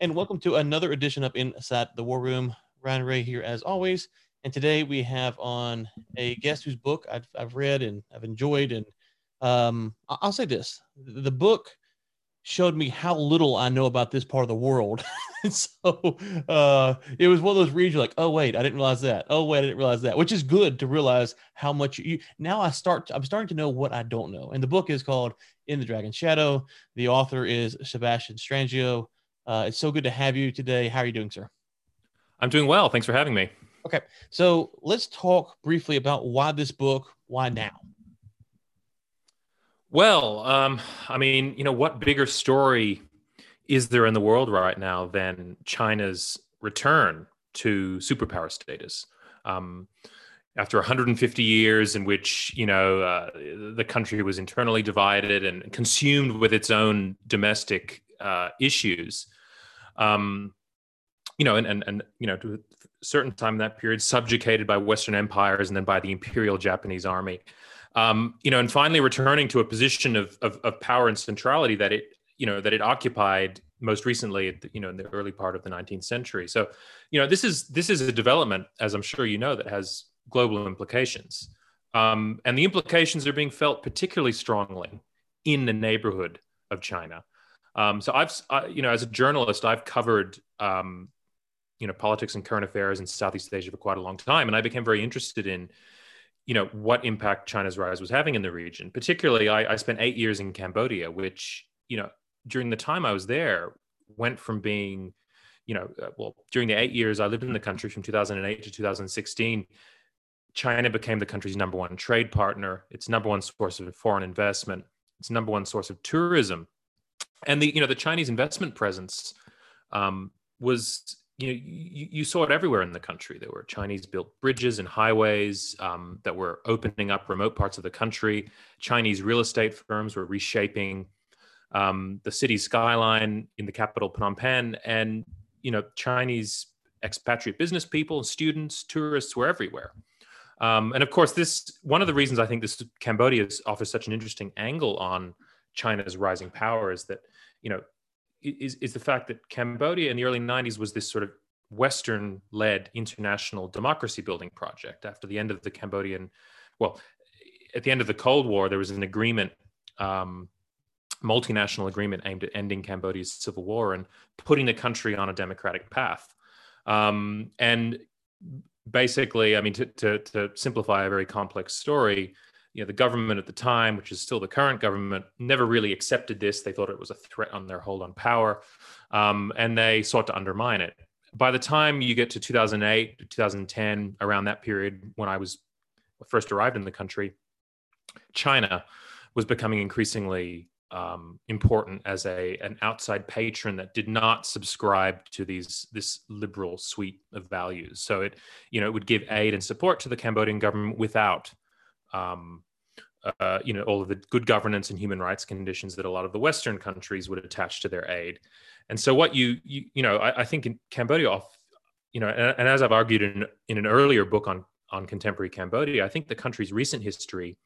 and welcome to another edition of Inside the War Room. Ryan Ray here as always, and today we have on a guest whose book I've, I've read and I've enjoyed, and um, I'll say this: the book showed me how little I know about this part of the world. so uh, it was one of those reads you're like, oh wait, I didn't realize that. Oh wait, I didn't realize that. Which is good to realize how much you now I start I'm starting to know what I don't know. And the book is called In the Dragon's Shadow. The author is Sebastian Strangio. Uh, it's so good to have you today. How are you doing, sir? I'm doing well. Thanks for having me. Okay. So let's talk briefly about why this book, why now? Well, um, I mean, you know, what bigger story is there in the world right now than China's return to superpower status? Um, after 150 years in which you know uh, the country was internally divided and consumed with its own domestic uh, issues, um, you know, and, and and you know, to a certain time in that period, subjugated by Western empires and then by the Imperial Japanese Army. Um, you know, and finally returning to a position of, of, of power and centrality that it you know that it occupied most recently you know in the early part of the 19th century. So you know this is this is a development as i'm sure you know that has global implications. Um, and the implications are being felt particularly strongly in the neighborhood of china um, so i've I, you know as a journalist i've covered um, you know politics and current affairs in southeast asia for quite a long time and i became very interested in you know what impact China's rise was having in the region. Particularly, I, I, spent eight years in Cambodia, which you know during the time I was there went from being, you know, uh, well during the eight years I lived in the country from 2008 to 2016. China became the country's number one trade partner, its number one source of foreign investment, its number one source of tourism, and the you know the Chinese investment presence um, was you know you, you, saw it everywhere in the country. There were chinese built bridges and highways um, that were opening up remote parts of the country. Chinese real estate firms were reshaping um, the city's skyline in the capital phnom penh. And you know chinese expatriate business people students tourists were everywhere. Um, and of course this one of the reasons i think this cambodia offers such an interesting angle on china's rising power is that you know is, is the fact that Cambodia in the early 90s was this sort of Western led international democracy building project. After the end of the Cambodian, well, at the end of the Cold War, there was an agreement, um, multinational agreement aimed at ending Cambodia's civil war and putting the country on a democratic path. Um, and basically, I mean, to, to, to simplify a very complex story, you know, the government at the time, which is still the current government, never really accepted this. They thought it was a threat on their hold on power, um, and they sought to undermine it. By the time you get to 2008, 2010, around that period when I was first arrived in the country, China was becoming increasingly um, important as a an outside patron that did not subscribe to these this liberal suite of values. So it you know it would give aid and support to the Cambodian government without um, uh, you know all of the good governance and human rights conditions that a lot of the Western countries would attach to their aid. And so what you you, you know I, I think in Cambodia, off, you know, and, and, as I've argued in in an earlier book on on contemporary Cambodia, I think the country's recent history.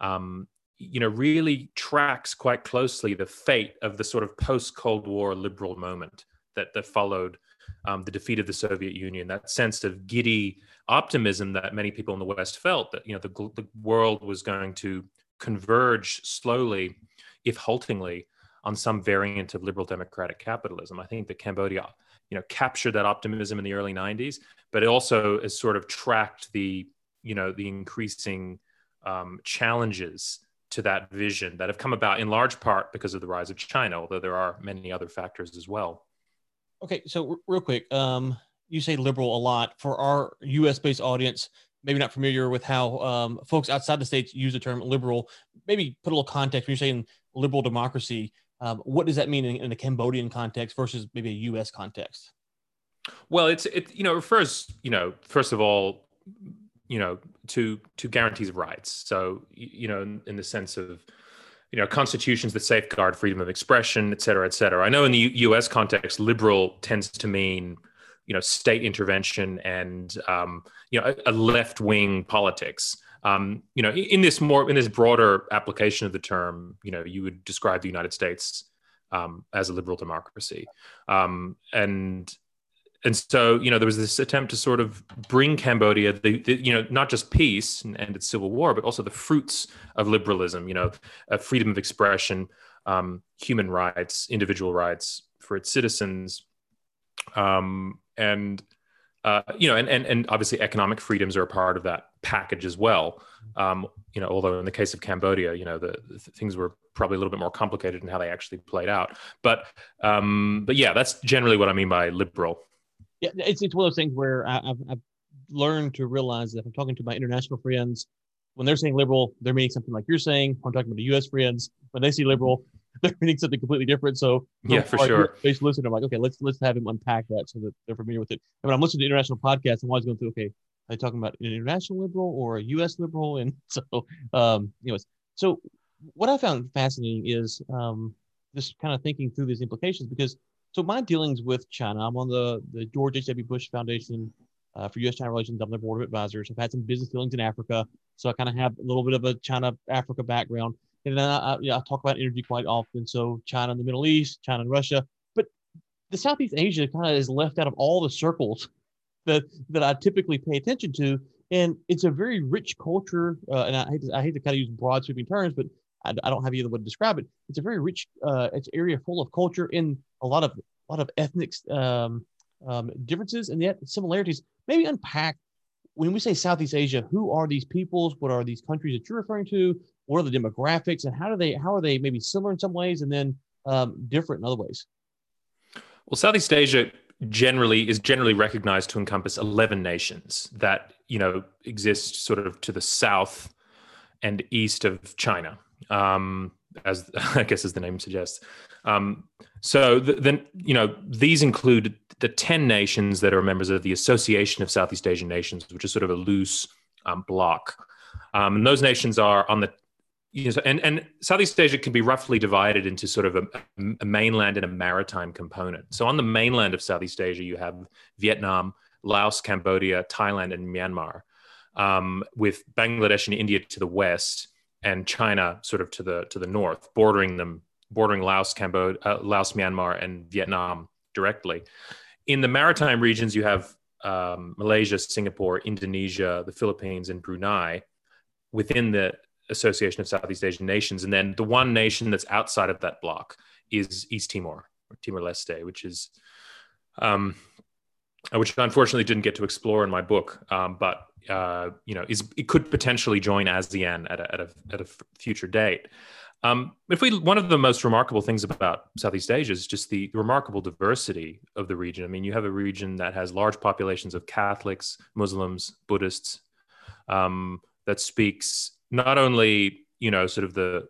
Um, you know, really tracks quite closely the fate of the sort of post-Cold War liberal moment that that followed um, the defeat of the Soviet Union. That sense of giddy optimism that many people in the West felt that you know the, the world was going to converge slowly, if haltingly, on some variant of liberal democratic capitalism. I think that Cambodia, you know, captured that optimism in the early '90s, but it also has sort of tracked the you know the increasing um, challenges to that vision that have come about in large part because of the rise of China, although there are many other factors as well. Okay, so real quick, um, you say liberal a lot for our U.S. based audience. Maybe not familiar with how um, folks outside the states use the term liberal. Maybe put a little context when you're saying liberal democracy. Um, what does that mean in, in a Cambodian context versus maybe a U.S. context? Well, it's it you know refers you know first of all you know to to guarantees of rights. So you know in, in the sense of you know constitutions that safeguard freedom of expression, et cetera, et cetera. I know in the U- U.S. context, liberal tends to mean you know state intervention and um, you know a, a left wing politics. Um, you know, in this more in this broader application of the term, you know, you would describe the United States um, as a liberal democracy. Um, and and so you know there was this attempt to sort of bring Cambodia the, the you know not just peace and end its civil war, but also the fruits of liberalism. You know, freedom of expression, um, human rights, individual rights for its citizens, um, and uh, you know, and, and and obviously economic freedoms are a part of that package as well. Um, you know, although in the case of Cambodia, you know, the, the, things were probably a little bit more complicated in how they actually played out. But um, but yeah, that's generally what I mean by liberal. Yeah, it's it's one of those things where I, have I've learned to realize that if I'm talking to my international friends, when they're saying liberal, they're meaning something like you're saying. When I'm talking to U.S. friends, when they see liberal, they're meaning something completely different. So yeah, for sure. Based listen, I'm like, okay, let's let's have him unpack that so that they're familiar with it. And when I'm listening to international podcasts, I'm always going through, okay, are they talking about an international liberal or a U.S. liberal? And so, um, anyways, so what I found fascinating is um, just kind of thinking through these implications because so my dealings with China, I'm on the the George H.W. Bush Foundation uh, for U.S. China relations. I'm the board of advisors. I've had some business dealings in Africa, so I kind of have a little bit of a China Africa background. And then I, I, I talk about energy quite often. So China and the Middle East, China and Russia, but the Southeast Asia kind of is left out of all the circles that that I typically pay attention to. And it's a very rich culture. Uh, and I hate, to, I hate to kind of use broad sweeping terms, but I, I don't have either way to describe it. It's a very rich, uh, it's area full of culture in a lot of a lot of ethnic um, um, differences and yet similarities. Maybe unpack when we say Southeast Asia, who are these peoples? What are these countries that you're referring to? what are the demographics and how do they how are they maybe similar in some ways and then um, different in other ways well southeast asia generally is generally recognized to encompass 11 nations that you know exist sort of to the south and east of china um, as i guess as the name suggests um, so then you know these include the 10 nations that are members of the association of southeast asian nations which is sort of a loose um, block um, and those nations are on the you know, and, and Southeast Asia can be roughly divided into sort of a, a, mainland and a maritime component. So on the mainland of Southeast Asia, you have Vietnam, Laos, Cambodia, Thailand, and Myanmar, um, with Bangladesh and India to the west, and China sort of to the to the north, bordering them, bordering Laos, Cambodia, uh, Laos, Myanmar, and Vietnam directly. In the maritime regions, you have um, Malaysia, Singapore, Indonesia, the Philippines, and Brunei. Within the Association of Southeast Asian Nations. And then the one nation that's outside of that block is East Timor or Timor Leste, which is, um, which I unfortunately didn't get to explore in my book, um, but uh, you know, is it could potentially join ASEAN at a, at a, at a future date. Um, if we, one of the most remarkable things about Southeast Asia is just the remarkable diversity of the region. I mean, you have a region that has large populations of Catholics, Muslims, Buddhists, um, that speaks not only you know sort of the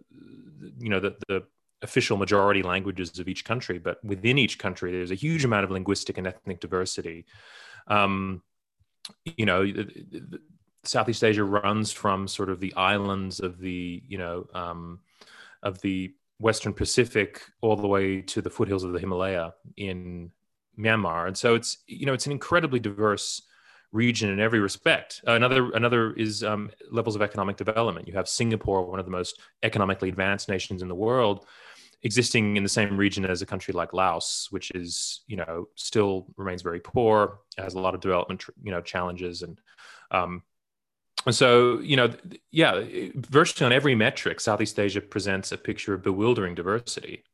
you know the, the official majority languages of each country, but within each country, there's a huge amount of linguistic and ethnic diversity. Um, you know, Southeast Asia runs from sort of the islands of the, you know, um, of the Western Pacific all the way to the foothills of the Himalaya in Myanmar, and so it's you know it's an incredibly diverse region in every respect. Another another is um, levels of economic development. You have Singapore, one of the most economically advanced nations in the world, existing in the same region as a country like Laos, which is you know still remains very poor, has a lot of development you know challenges, and um, and so you know yeah, virtually on every metric, Southeast Asia presents a picture of bewildering diversity.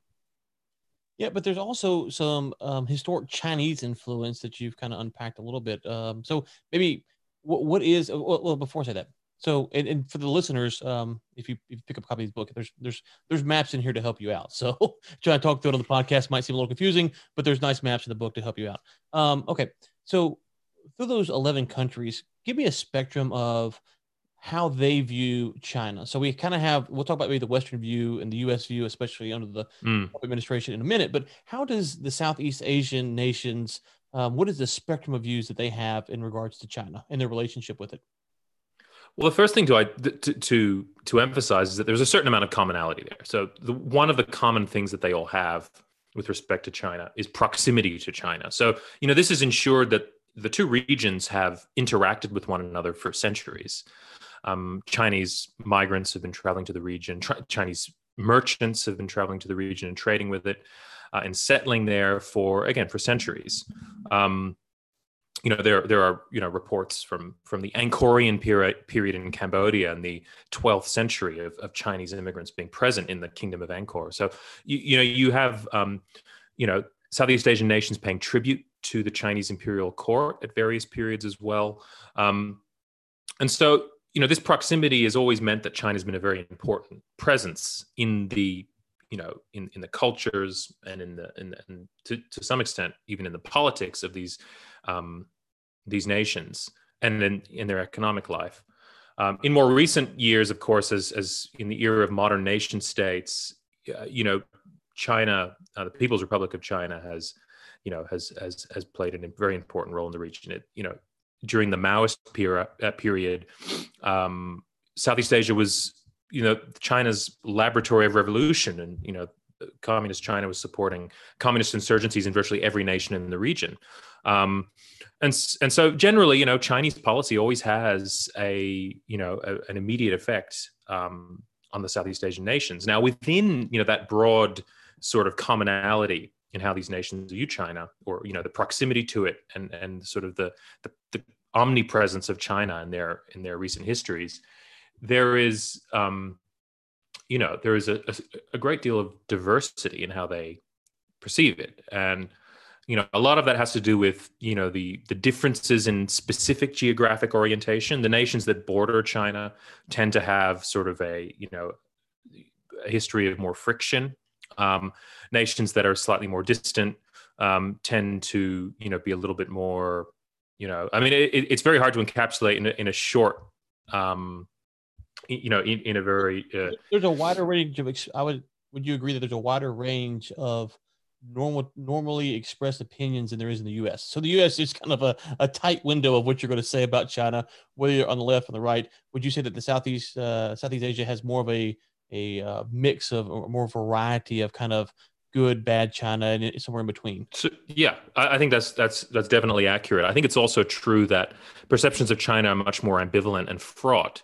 Yeah, but there's also some um, historic Chinese influence that you've kind of unpacked a little bit. Um, so maybe what, what is well, well, before I say that. So and, and for the listeners, um, if you if you pick up a copy of this book, there's there's there's maps in here to help you out. So trying to talk through it on the podcast might seem a little confusing, but there's nice maps in the book to help you out. Um, okay, so through those 11 countries, give me a spectrum of how they view China. So we kind of have we'll talk about maybe the Western view and the U.S. view, especially under the mm. administration in a minute. But how does the Southeast Asian nations? Um, what is the spectrum of views that they have in regards to China and their relationship with it? Well, the first thing to, to to to emphasize is that there's a certain amount of commonality there. So the, one of the common things that they all have with respect to China is proximity to China. So you know this has ensured that the two regions have interacted with one another for centuries um, Chinese migrants have been traveling to the region. Chinese merchants have been traveling to the region and trading with it uh, and settling there for again for centuries. Um, you know there there are you know reports from from the Angkorian period period in Cambodia in the 12th century of, of Chinese immigrants being present in the kingdom of Angkor. So you you know you have um, you know Southeast Asian nations paying tribute to the Chinese imperial court at various periods as well. Um, and so you know this proximity has always meant that China has been a very important presence in the you know in in the cultures and in the and, and to, to some extent even in the politics of these um, these nations and in, in their economic life. Um, in more recent years, of course, as, as in the era of modern nation states, uh, you know, China, uh, the People's Republic of China has, you know, has, has, has played a very important role in the region. It, you know, during the Maoist pera, uh, period, um, Southeast Asia was, you know, China's laboratory of revolution and, you know, communist China was supporting communist insurgencies in virtually every nation in the region. Um, and and so generally, you know, Chinese policy always has a you know a, an immediate effect um, on the Southeast Asian nations. Now, within you know that broad sort of commonality in how these nations view China, or you know the proximity to it, and and sort of the the, the omnipresence of China in their in their recent histories, there is um, you know there is a, a, a great deal of diversity in how they perceive it, and you know a lot of that has to do with you know the the differences in specific geographic orientation. The nations that border china tend to have sort of a you know a history of more friction. Um, nations that are slightly more distant um, tend to you know be a little bit more you know i mean it, it's very hard to encapsulate in a, in a short um, you know in, in a very uh, there's a wider range of i would would you agree that there's a wider range of normal normally expressed opinions than there is in the U.S. So the U.S. is kind of a, a tight window of what you're going to say about China, whether you're on the left or the right. Would you say that the Southeast uh, Southeast Asia has more of a a uh, mix of or more variety of kind of good, bad China, and somewhere in between. So, yeah, I, I, think that's that's that's definitely accurate. I think it's also true that perceptions of China are much more ambivalent and fraught.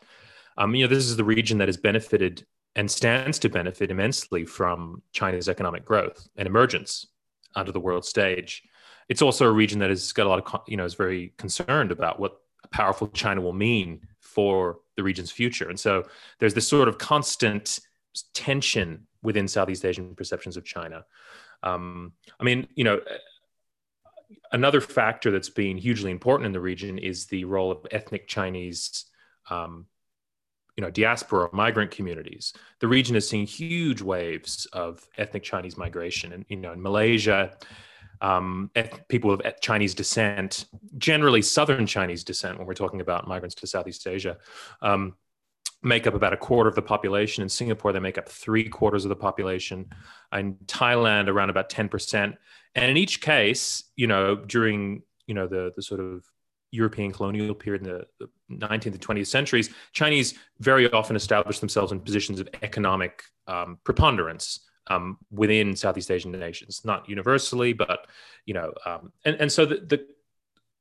Um, you know, this is the region that has benefited and stands to benefit immensely from China's economic growth and emergence onto the world stage. It's also a region that has got a lot of, you know, is very concerned about what a powerful China will mean for the region's future. And so there's this sort of constant tension within Southeast Asian perceptions of China. Um, I mean, you know, another factor that's been hugely important in the region is the role of ethnic Chinese um, you know diaspora or migrant communities the region has seen huge waves of ethnic chinese migration and you know in malaysia um, people of chinese descent generally southern chinese descent when we're talking about migrants to southeast asia um, make up about a quarter of the population. In singapore they make up three quarters of the population. In thailand around about 10% and in each case you know during you know the the sort of European colonial period in the, the 19th and 20th centuries, Chinese very often established themselves in positions of economic um, preponderance um, within Southeast Asian nations, not universally, but you know, um, and and so the, the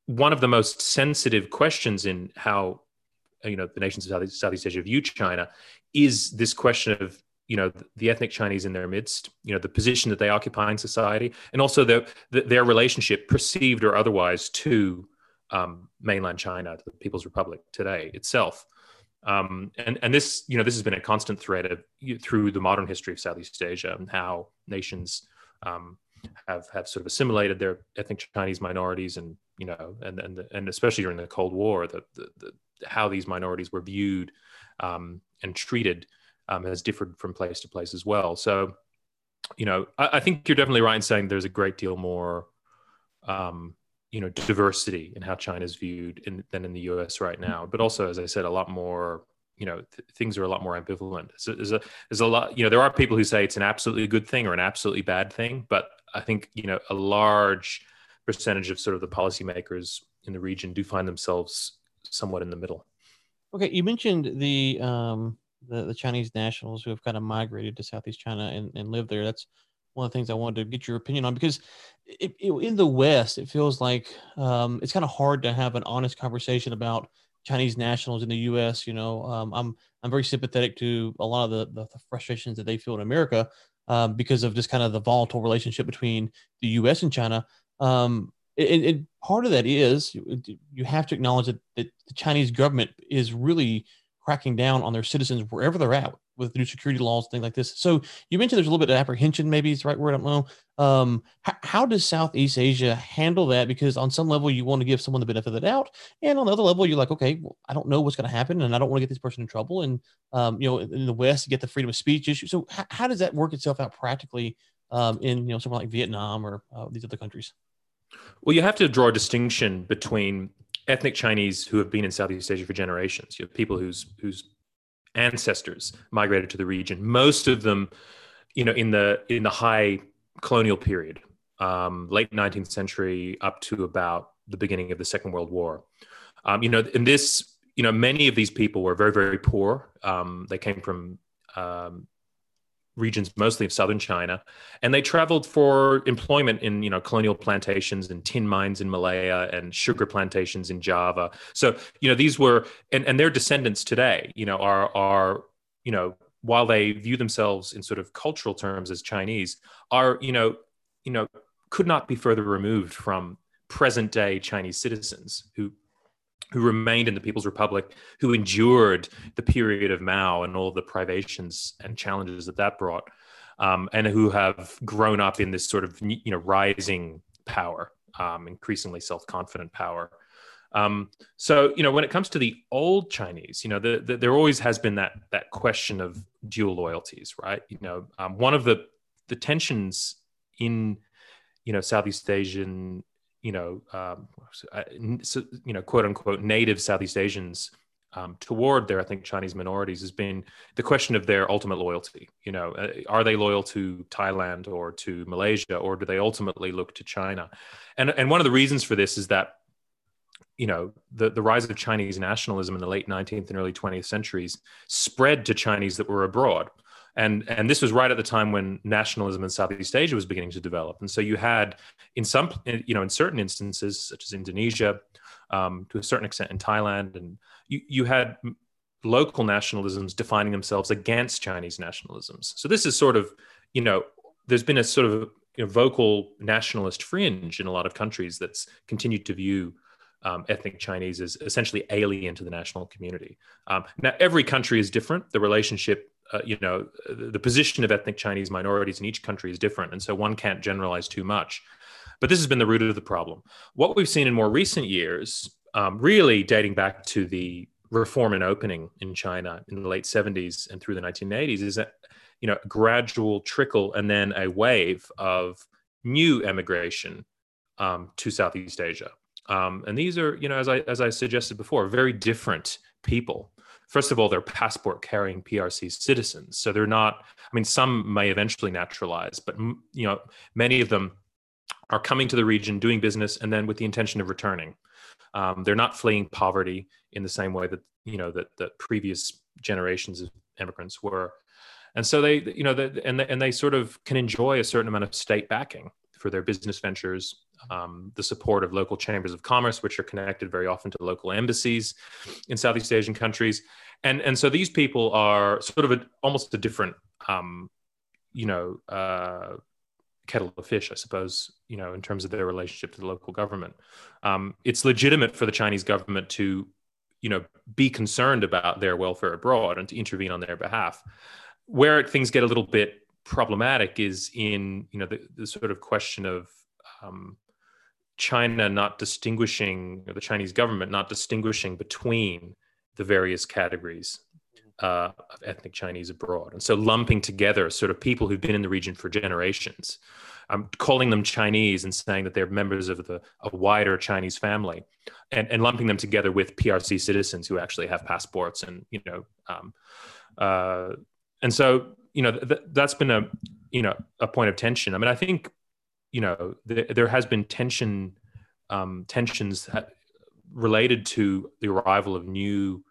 one of the most sensitive questions in how you know the nations of Southeast, Southeast Asia view China is this question of you know the ethnic Chinese in their midst, you know the position that they occupy in society, and also the, the their relationship, perceived or otherwise, to um, mainland China, to the People's Republic today itself. Um, and and this you know this has been a constant thread of, through the modern history of Southeast Asia and how nations um, have have sort of assimilated their ethnic Chinese minorities and you know and and and especially during the Cold War the how these minorities were viewed um, and treated um, has differed from place to place as well. So you know I, I, think you're definitely right in saying there's a great deal more um, you know diversity in how China's viewed in, than in the U.S. right now. But also, as I said, a lot more. You know, th- things are a lot more ambivalent. So there's a there's a lot. You know, there are people who say it's an absolutely good thing or an absolutely bad thing. But I think you know a large percentage of sort of the policymakers in the region do find themselves somewhat in the middle. Okay, you mentioned the um, the, the Chinese nationals who have kind of migrated to Southeast China and, and live there. That's one of the things I wanted to get your opinion on because it, it, in the West, it feels like um, it's kind of hard to have an honest conversation about Chinese nationals in the U.S. You know, um, I'm I'm very sympathetic to a lot of the, the, the frustrations that they feel in America um, because of just kind of the volatile relationship between the U.S. and China. Um, and, and, part of that is you have to acknowledge that, that the Chinese government is really cracking down on their citizens wherever they're at with new security laws, things like this. So you mentioned there's a little bit of apprehension, maybe it's the right word. I don't know. Um, how, how, does Southeast Asia handle that? Because on some level, you want to give someone the benefit of the doubt, and on the other level, you're like, okay, well, I don't know what's going to happen, and I don't want to get this person in trouble. And um, you know, in the West, you get the freedom of speech issue. So h- how does that work itself out practically um, in you know somewhere like Vietnam or uh, these other countries? Well, you have to draw a distinction between ethnic Chinese who have been in Southeast Asia for generations. You have people whose whose ancestors migrated to the region. Most of them, you know, in the in the high colonial period, um, late 19th century up to about the beginning of the Second World War. Um, you know, in this, you know, many of these people were very very poor. Um, they came from um, regions mostly of southern China, and they traveled for employment in you know colonial plantations and tin mines in Malaya and sugar plantations in Java. So you know these were and and their descendants today you know are are you know while they view themselves in sort of cultural terms as Chinese are you know you know could not be further removed from present day Chinese citizens who who remained in the People's Republic, who endured the period of Mao and all the privations and challenges that that brought, um, and who have grown up in this sort of you know rising power, um, increasingly self-confident power. Um, so you know when it comes to the old Chinese, you know the, the, there always has been that that question of dual loyalties, right? You know um, one of the the tensions in you know Southeast Asian you know, um, uh, you know, quote unquote native Southeast Asians um, toward their ethnic Chinese minorities has been the question of their ultimate loyalty. You know, uh, are they loyal to Thailand or to Malaysia, or do they ultimately look to China? And and one of the reasons for this is that you know the, the rise of chinese nationalism in the late 19th and early 20th centuries spread to chinese that were abroad and and this was right at the time when nationalism in Southeast Asia was beginning to develop. And so you had, in some, you know, in certain instances, such as Indonesia, um, to a certain extent in Thailand, and you you had local nationalisms defining themselves against Chinese nationalisms. So this is sort of, you know, there's been a sort of you know, vocal nationalist fringe in a lot of countries that's continued to view um, ethnic Chinese as essentially alien to the national community. Um, now, every country is different. The relationship uh, you know the position of ethnic chinese minorities in each country is different and so one can't generalize too much. But this has been the root of the problem. What we've seen in more recent years um, really dating back to the reform and opening in china in the late 70s and through the 1980s is that you know gradual trickle and then a wave of new emigration um, to southeast asia. Um, and these are you know as i as i suggested before very different people first of all, they're passport carrying PRC citizens. So they're not, I mean, some may eventually naturalize, but, you know, many of them are coming to the region, doing business, and then with the intention of returning. Um, they're not fleeing poverty in the same way that, you know, that, that previous generations of immigrants were. And so they, you know, they, and, they, and they sort of can enjoy a certain amount of state backing for their business ventures, um, the support of local chambers of commerce, which are connected very often to local embassies in Southeast Asian countries. And, and so these people are sort of a, almost a different, um, you know, uh, kettle of fish, I suppose, you know, in terms of their relationship to the local government. Um, it's legitimate for the Chinese government to, you know, be concerned about their welfare abroad and to intervene on their behalf. Where things get a little bit problematic is in, you know, the, the sort of question of um, China not distinguishing, or the Chinese government not distinguishing between the various categories uh, of ethnic Chinese abroad. And so lumping together sort of people who've been in the region for generations, um, calling them Chinese and saying that they're members of the a wider Chinese family, and, and lumping them together with PRC citizens who actually have passports and you know, um, uh, and so you know th- that's been a you know a point of tension. I mean, I think you know, th- there has been tension, um, tensions related to the arrival of new,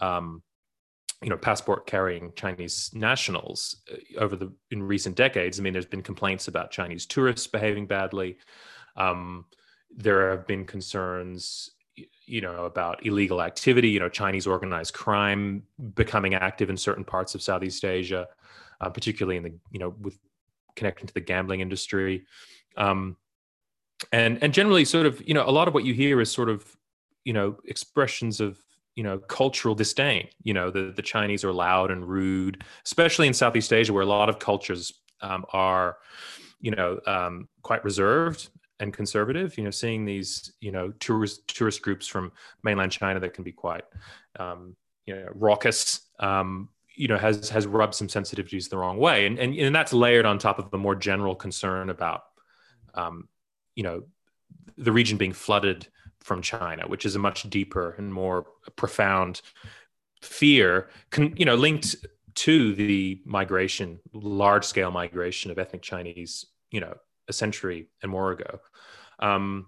um, you know, passport carrying Chinese nationals uh, over the in recent decades. I mean, there's been complaints about Chinese tourists behaving badly. Um, there have been concerns you know about illegal activity you know chinese organized crime becoming active in certain parts of southeast asia uh, particularly in the you know with connecting to the gambling industry. Um, and and generally sort of you know a lot of what you hear is sort of you know expressions of you know cultural disdain. You know the the chinese are loud and rude especially in southeast asia where a lot of cultures um, are you know um, quite reserved and conservative. You know seeing these you know tourist tourist groups from mainland china that can be quite um, you know raucous um, you know has has rubbed some sensitivities the wrong way and, and and that's layered on top of the more general concern about um, you know the region being flooded from China, which is a much deeper and more profound fear, con, you know, linked to the migration, large scale migration of ethnic Chinese, you know, a century and more ago. Um,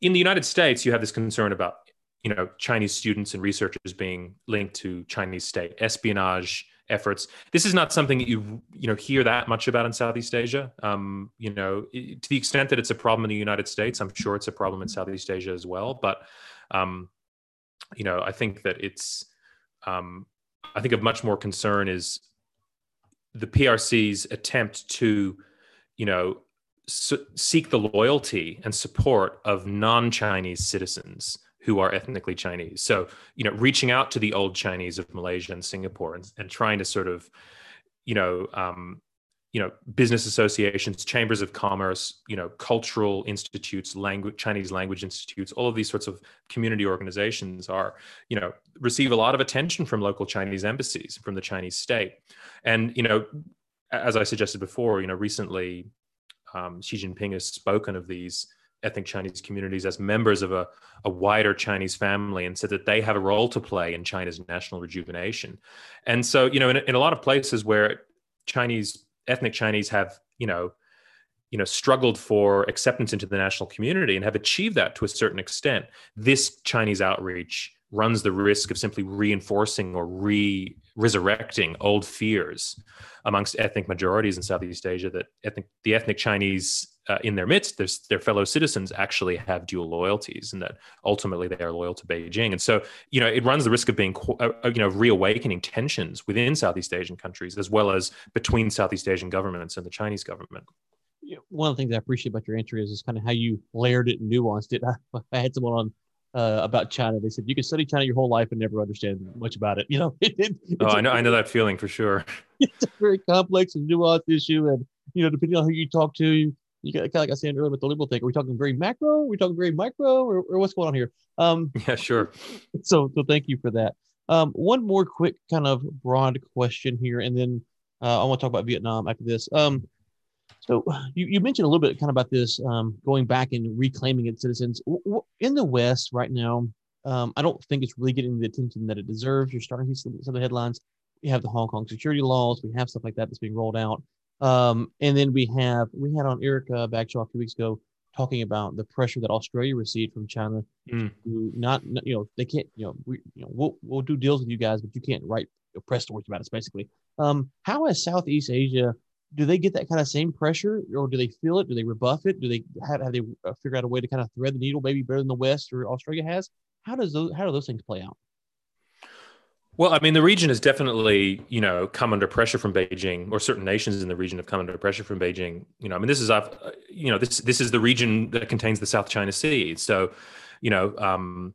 in the United States, you have this concern about, you know, Chinese students and researchers being linked to Chinese state espionage, efforts. This is not something that you you know hear that much about in Southeast Asia. Um, you know, to the extent that it's a problem in the United States, I'm sure it's a problem in Southeast Asia as well. But um, you know, I think that it's um, I think of much more concern is the PRC's attempt to you know seek the loyalty and support of non-Chinese citizens who are ethnically Chinese. So, you know, reaching out to the old Chinese of Malaysia and Singapore and, and trying to sort of, you know, um, you know, business associations, chambers of commerce, you know, cultural institutes, language, Chinese language institutes, all of these sorts of community organizations are, you know, receive a lot of attention from local Chinese embassies, from the Chinese state. And, you know, as I suggested before, you know, recently um, Xi Jinping has spoken of these ethnic Chinese communities as members of a, a wider Chinese family and said that they have a role to play in China's national rejuvenation. And so, you know, in, in a lot of places where Chinese, ethnic Chinese have, you know, you know, struggled for acceptance into the national community and have achieved that to a certain extent, this Chinese outreach runs the risk of simply reinforcing or re resurrecting old fears amongst ethnic majorities in Southeast Asia that ethnic, the ethnic Chinese uh, in their midst, their, their fellow citizens actually have dual loyalties, and that ultimately they are loyal to Beijing. And so, you know, it runs the risk of being, uh, uh, you know, reawakening tensions within Southeast Asian countries as well as between Southeast Asian governments and the Chinese government. One of the things I appreciate about your entry is, is kind of how you layered it and nuanced it. I, I had someone on uh, about China. They said you can study China your whole life and never understand much about it. You know, it, oh, I know, I know that feeling for sure. It's a very complex and nuanced issue, and you know, depending on who you talk to, you, you got kind of like I said earlier with the liberal thing. Are we talking very macro? Are we talking very micro, or, or what's going on here? Um, yeah, sure. So, so thank you for that. Um, one more quick kind of broad question here, and then uh, I want to talk about Vietnam after this. Um, so you, you mentioned a little bit kind of about this um, going back and reclaiming its citizens in the West right now. Um, I don't think it's really getting the attention that it deserves. You're starting to see some, some of the headlines. We have the Hong Kong security laws. We have stuff like that that's being rolled out. Um, and then we have we had on Eryk Bagshaw a few weeks ago talking about the pressure that Australia received from China mm. to not, you know, they can't, you know, we, you know, we'll, we'll do deals with you guys, but you can't write press stories about us, basically. Um, how has Southeast Asia do they get that kind of same pressure or do they feel it? Do they rebuff it? Do they have, have they uh, figure out a way to kind of thread the needle maybe better than the West or Australia has? How does those, how do those things play out? Well, I mean, the region has definitely, you know, come under pressure from Beijing, or certain nations in the region have come under pressure from Beijing. You know, I mean, this is, uh, you know, this this is the region that contains the South China Sea. So, you know, um,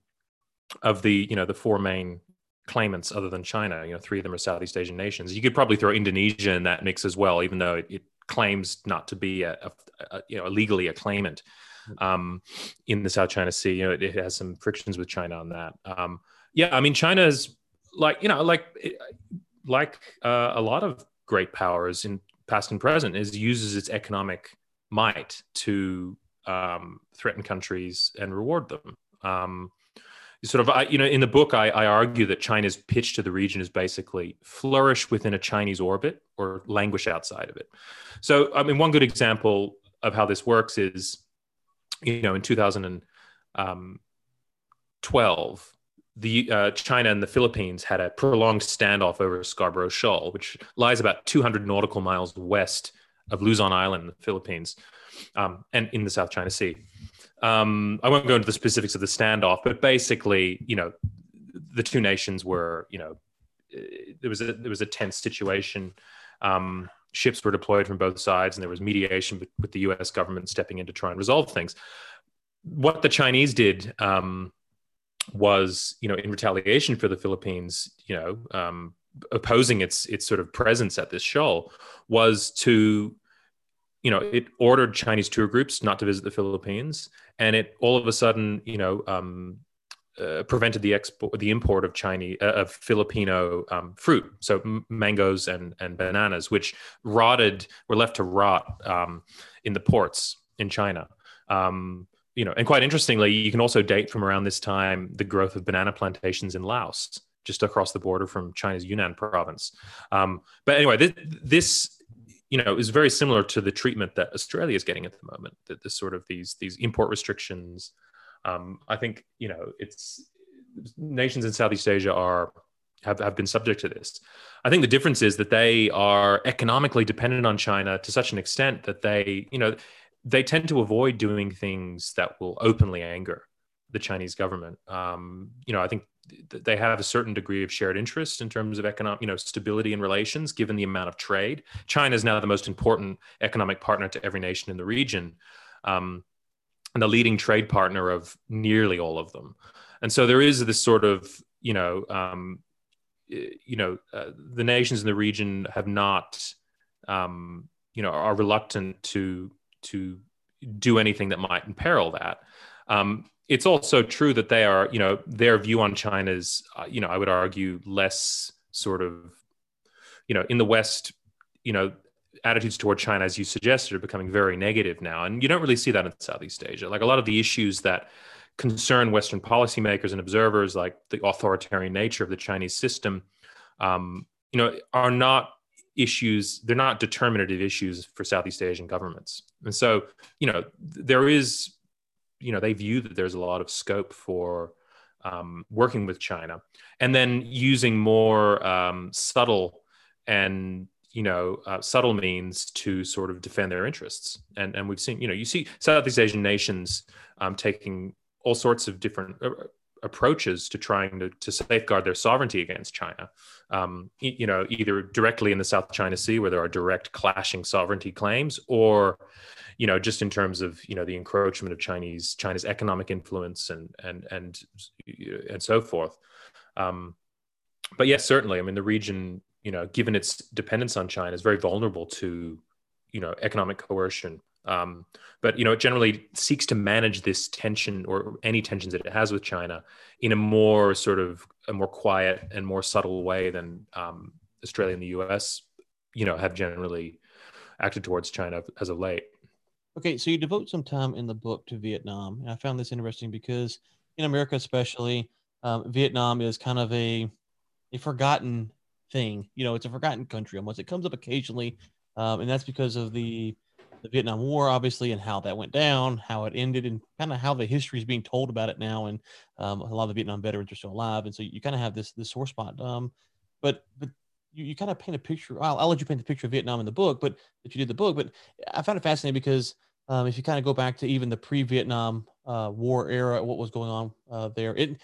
of the, you know, the four main claimants other than China. You know, three of them are Southeast Asian nations. You could probably throw Indonesia in that mix as well, even though it, it claims not to be a, a, a, you know legally a claimant um, in the South China Sea. You know, it, it, has some frictions with China on that. Um, yeah, I mean, China's like you know like like uh, a lot of great powers in past and present is uses its economic might to um, threaten countries and reward them. Um, sort of, I, you know, in the book, I, I argue that China's pitch to the region is basically flourish within a Chinese orbit or languish outside of it. So, I mean, one good example of how this works is, you know, in 2012, the uh, China and the Philippines had a prolonged standoff over Scarborough Shoal, which lies about 200 nautical miles west of Luzon Island in the Philippines um, and in the South China Sea. Um, I won't go into the specifics of the standoff, but basically, you know, the two nations were, you know, there was a there was a tense situation. Um, ships were deployed from both sides, and there was mediation with, with, the U.S. government stepping in to try and resolve things. What the Chinese did um, was, you know, in retaliation for the Philippines, you know, um, opposing its its sort of presence at this shoal, was to you know, it ordered Chinese tour groups not to visit the Philippines, and it all of a sudden, you know, um, uh, prevented the export, the import of Chinese uh, of Filipino um, fruit, so m- mangoes and and bananas, which rotted, were left to rot um, in the ports in China. Um, you know, and quite interestingly, you can also date from around this time the growth of banana plantations in Laos, just across the border from China's Yunnan province. Um, but anyway, this, this you know is very similar to the treatment that Australia is getting at the moment. That this sort of these these import restrictions. Um, I think you know it's nations in Southeast Asia are have, have been subject to this. I think the difference is that they are economically dependent on China to such an extent that they you know they tend to avoid doing things that will openly anger the Chinese government. Um, you know, I think they have a certain degree of shared interest in terms of economic, you know, stability and relations, given the amount of trade. China is now the most important economic partner to every nation in the region, um, and the leading trade partner of nearly all of them. And so there is this sort of, you know, um, you know, uh, the nations in the region have not, um, you know, are reluctant to to do anything that might imperil that. Um, it's also true that they are, you know, their view on China is, uh, you know, I would argue less sort of, you know, in the West, you know, attitudes toward China, as you suggested, are becoming very negative now. And you don't really see that in Southeast Asia. Like a lot of the issues that concern Western policymakers and observers, like the authoritarian nature of the Chinese system, um, you know, are not issues, they're not determinative issues for Southeast Asian governments. And so, you know, there is you know they view that there's a lot of scope for um, working with China, and then using more um, subtle and you know uh, subtle means to sort of defend their interests. And and we've seen you know you see Southeast Asian nations um, taking all sorts of different uh, approaches to trying to, to safeguard their sovereignty against China. Um, you know, either directly in the South China Sea, where there are direct clashing sovereignty claims, or you know, just in terms of you know the encroachment of Chinese China's economic influence and and and and so forth. Um, but yes, certainly. I mean, the region, you know, given its dependence on China, is very vulnerable to you know economic coercion. Um, but you know, it generally seeks to manage this tension or any tensions that it has with China in a more sort of a more quiet and more subtle way than um, Australia and the U.S. you know have generally acted towards China as of late. Okay, so you devote some time in the book to Vietnam, and I found this interesting because in America, especially, um, Vietnam is kind of a a forgotten thing. You know, it's a forgotten country almost. It comes up occasionally, um, and that's because of the the Vietnam War, obviously, and how that went down, how it ended, and kind of how the history is being told about it now. And um, a lot of the Vietnam veterans are still alive, and so you kind of have this this sore spot. Um, but but you, you kind of paint a picture. I'll, I'll let you paint the picture of Vietnam in the book, but that you did the book. But I found it fascinating because um, if you kind of go back to even the pre-Vietnam uh, War era, what was going on uh, there, it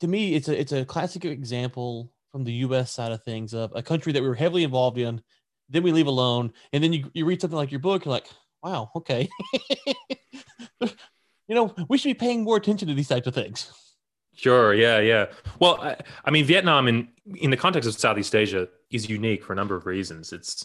to me it's a it's a classic example from the U.S. side of things of a country that we were heavily involved in, then we leave alone, and then you you read something like your book, you're like, wow, okay, you know, we should be paying more attention to these types of things. Sure. Yeah. Yeah. Well, I, I, mean, Vietnam in in the context of Southeast Asia is unique for a number of reasons. It's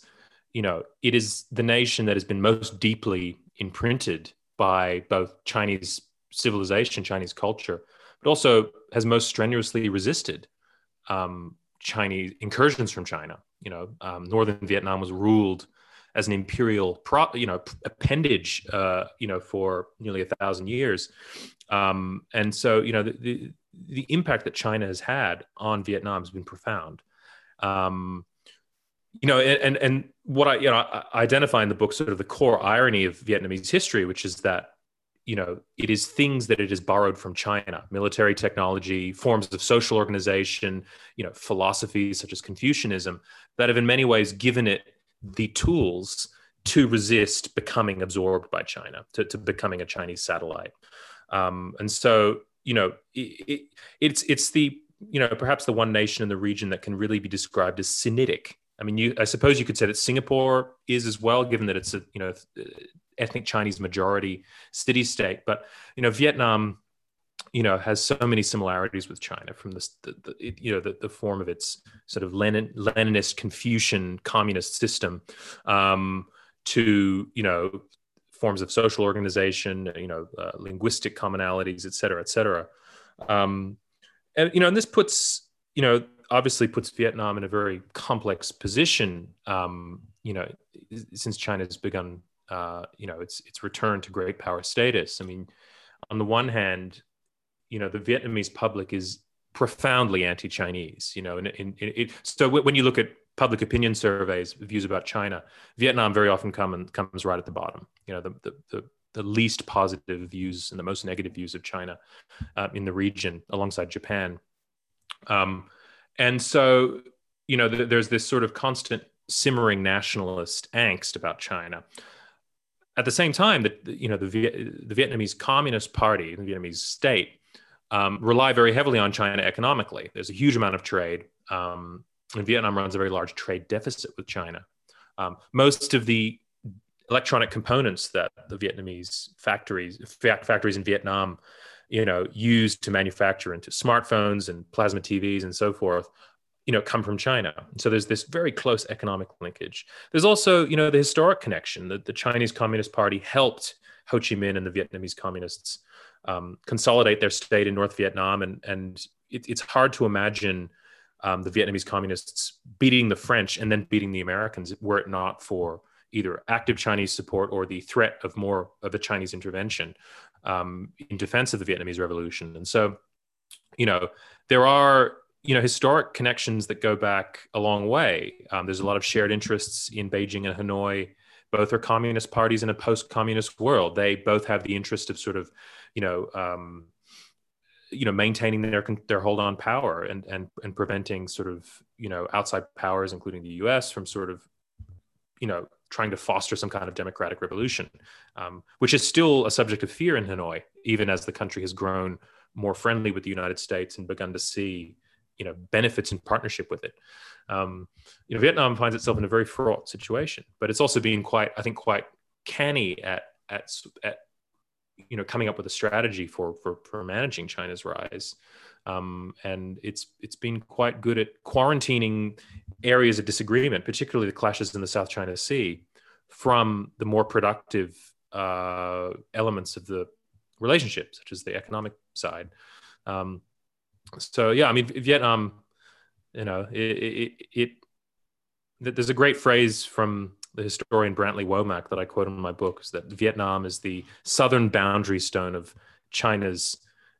you know, it is the nation that has been most deeply imprinted by both Chinese civilization, Chinese culture, but also has most strenuously resisted um, Chinese incursions from China. You know, um, northern Vietnam was ruled as an imperial, pro, you know, appendage, uh, you know, for nearly a thousand years, um, and so you know the, the, the impact that China has had on Vietnam has been profound. Um, you know, and and what I you know I identify in the book sort of the core irony of Vietnamese history, which is that you know it is things that it has borrowed from China, military technology, forms of social organization, you know, philosophies such as Confucianism that have in many ways given it the tools to resist becoming absorbed by China, to, to becoming a Chinese satellite. Um, and so, you know, it, it, it's it's the you know perhaps the one nation in the region that can really be described as Sinitic. I mean, you I suppose you could say that Singapore is as well, given that it's a you know ethnic Chinese majority city state. But you know, Vietnam you know has so many similarities with China from this the, the you know the, the form of its sort of Lenin, Leninist Confucian communist system um, to you know forms of social organization you know uh, linguistic commonalities et cetera et cetera um, and you know and this puts you know obviously puts Vietnam in a very complex position um, you know since China has begun uh, you know its its return to great power status I mean on the one hand you know the Vietnamese public is profoundly anti-Chinese. You know, and, so when you look at public opinion surveys, views about China, Vietnam very often come and comes right at the bottom. You know, the the, the, the least positive views and the most negative views of China uh, in the region, alongside Japan. Um, and so, you know, th- there's this sort of constant simmering nationalist angst about China. At the same time, that you know the, the Vietnamese Communist Party, the Vietnamese state, um, rely very heavily on China economically. There's a huge amount of trade. Um, and Vietnam runs a very large trade deficit with China. Um, most of the electronic components that the Vietnamese factories factories in Vietnam, you know, use to manufacture into smartphones and plasma TVs and so forth, you know, come from China. So there's this very close economic linkage. There's also, you know, the historic connection that the Chinese Communist Party helped Ho Chi Minh and the Vietnamese communists um, consolidate their state in North Vietnam, and and it, it's hard to imagine um, the Vietnamese communists beating the French and then beating the Americans were it not for either active Chinese support or the threat of more of a Chinese intervention um, in defense of the Vietnamese Revolution. And so, you know, there are you know historic connections that go back a long way. Um, there's a lot of shared interests in Beijing and Hanoi. Both are communist parties in a post-communist world. They both have the interest of sort of you know um, you know maintaining their their hold on power and and and preventing sort of you know outside powers including the US from sort of you know trying to foster some kind of democratic revolution um, which is still a subject of fear in Hanoi even as the country has grown more friendly with the United States and begun to see you know benefits in partnership with it um, you know Vietnam finds itself in a very fraught situation but it's also been quite I think quite canny at at at you know coming up with a strategy for for, for managing China's rise. Um, and it's it's been quite good at quarantining areas of disagreement, particularly the clashes in the South China Sea, from the more productive uh, elements of the relationship, such as the economic side. Um, so yeah, I mean Vietnam, you know, it, it, it, it there's a great phrase from the historian Brantley Womack that I quote in my book is that Vietnam is the southern boundary stone of China's,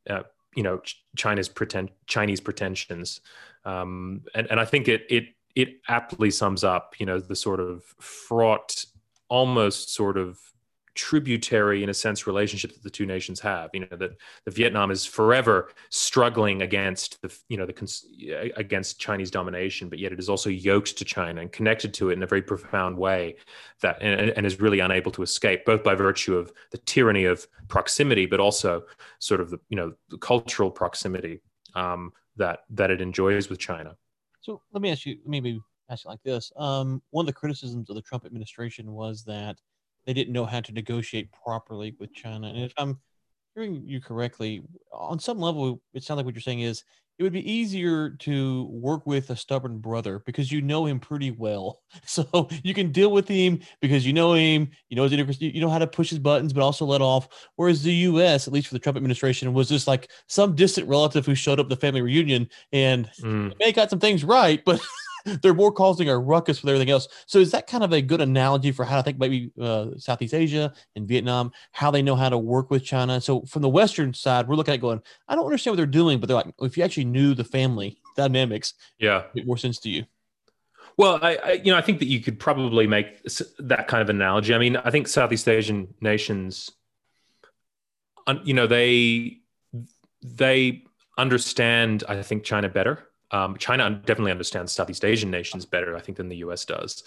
uh, you know, China's pretend Chinese pretensions, um, and and I think it it it aptly sums up, you know, the sort of fraught, almost sort of tributary in a sense relationship that the two nations have. You know that the vietnam is forever struggling against the you know the against chinese domination but yet it is also yoked to china and connected to it in a very profound way that and, and is really unable to escape both by virtue of the tyranny of proximity but also sort of the you know the cultural proximity um, that that it enjoys with china. So let me ask you maybe ask you like this. Um, one of the criticisms of the trump administration was that they didn't know how to negotiate properly with China. And if I'm hearing you correctly, on some level, it sounds like what you're saying is it would be easier to work with a stubborn brother because you know him pretty well. So you can deal with him because you know him, you know his you know how to push his buttons, but also let off. Whereas the U.S., at least for the Trump administration, was just like some distant relative who showed up at the family reunion and mm. may got some things right, but they're more causing a ruckus with everything else. So is that kind of a good analogy for how I think maybe uh, Southeast Asia and Vietnam, how they know how to work with China? So from the Western side, we're looking at going, I don't understand what they're doing, but they're like, if you actually knew the family dynamics, yeah, it more sense to you. Well, I, I, you know I think that you could probably make that kind of analogy. I mean, I think Southeast Asian nations, you know, they they understand I think China better Um, China definitely understands Southeast Asian nations better, I think, than the U.S. does,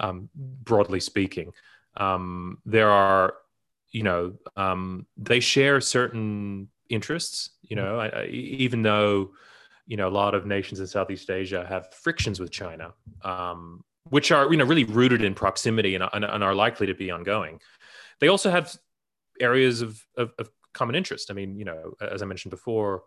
um, broadly speaking. Um, there are, you know, um, they share certain interests. You know, I, I, even though, you know, a lot of nations in Southeast Asia have frictions with China, um, which are, you know, really rooted in proximity and, and, and, are likely to be ongoing. They also have areas of, of, of common interest. I mean, you know, as I mentioned before,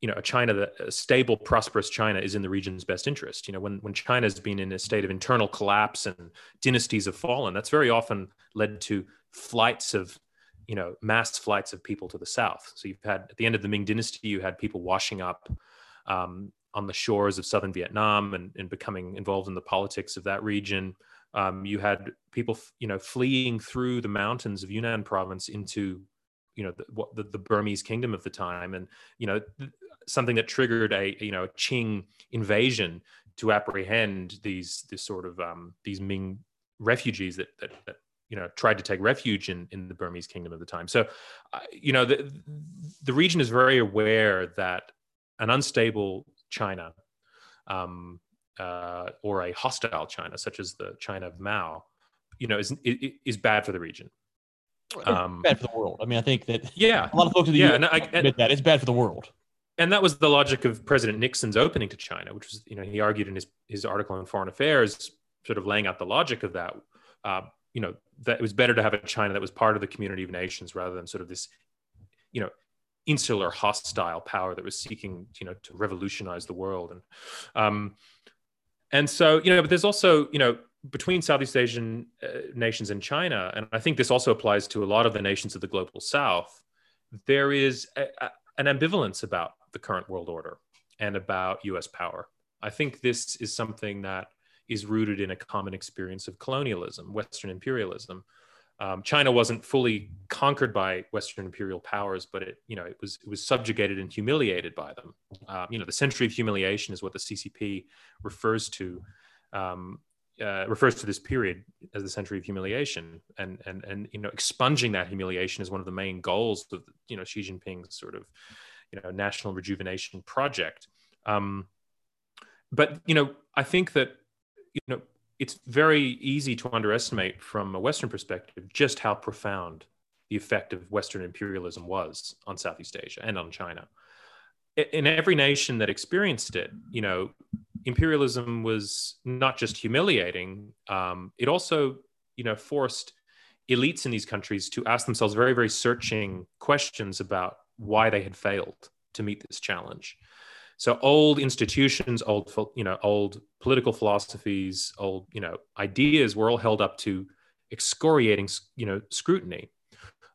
you know, a China that a stable, prosperous China is in the region's best interest. You know, when when China has been in a state of internal collapse and dynasties have fallen, that's very often led to flights of, you know, mass flights of people to the south. So you've had at the end of the Ming Dynasty, you had people washing up um, on the shores of southern Vietnam and, and becoming involved in the politics of that region. Um, you had people, you know, fleeing through the mountains of Yunnan province into you know the, the, the, Burmese kingdom of the time, and you know something that triggered a you know Qing invasion to apprehend these this sort of um, these Ming refugees that, that, that you know tried to take refuge in in the Burmese kingdom of the time. So, uh, you know the the region is very aware that an unstable China um, uh, or a hostile China, such as the China of Mao, you know, is is bad for the region. Um, bad for the world. I mean, I think that yeah, a lot of folks in the yeah, US I, admit that it's bad for the world and that was the logic of President Nixon's opening to China, which was, you know, he argued in his, his article on foreign affairs, sort of laying out the logic of that. Uh, you know, that it was better to have a China that was part of the community of nations rather than sort of this, you know, insular hostile power that was seeking, you know, to revolutionize the world. And, um, and so, you know, but there's also, you know, between Southeast Asian uh, nations and China, and I think this also applies to a lot of the nations of the global South, there is a, a, an ambivalence about the current world order and about US power. I think this is something that is rooted in a common experience of colonialism, Western imperialism. Um, China wasn't fully conquered by Western imperial powers, but it, you know, it was it was subjugated and humiliated by them. Um, you know, the century of humiliation is what the CCP refers to. Um, uh, refers to this period as the century of humiliation, and and and you know, expunging that humiliation is one of the main goals of you know Xi Jinping's sort of you know national rejuvenation project. Um, but you know, I think that you know it's very easy to underestimate from a Western perspective just how profound the effect of Western imperialism was on Southeast Asia and on China. In every nation that experienced it, you know, imperialism was not just humiliating; um, it also, you know, forced elites in these countries to ask themselves very, very searching questions about why they had failed to meet this challenge. So old institutions, old you know, old political philosophies, old you know, ideas were all held up to excoriating you know scrutiny,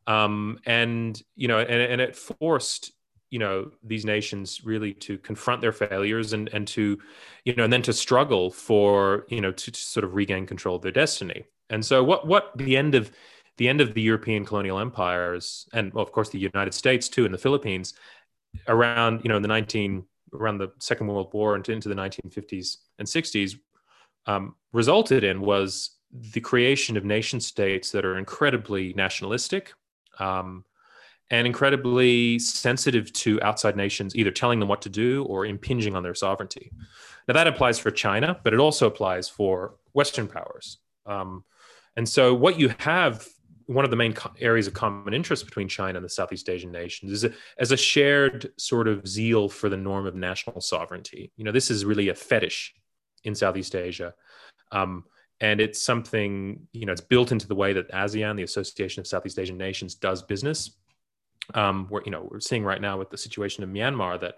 um, and you know, and, and it forced you know these nations really to confront their failures and and to you know and then to struggle for you know to, to sort of regain control of their destiny. And so what what the end of the end of the European colonial empires, and well, of course the United States too, and the Philippines, around you know in the 19 around the Second World War and into the 1950s and 60s, um, resulted in was the creation of nation states that are incredibly nationalistic um, and incredibly sensitive to outside nations, either telling them what to do or impinging on their sovereignty. Now that applies for China, but it also applies for Western powers. Um, and so what you have one of the main co- areas of common interest between China and the Southeast Asian nations is a, as a shared sort of zeal for the norm of national sovereignty. You know, this is really a fetish in Southeast Asia. Um, and it's something, you know, it's built into the way that ASEAN, the Association of Southeast Asian Nations, does business. Um, where, you know, we're seeing right now with the situation in Myanmar that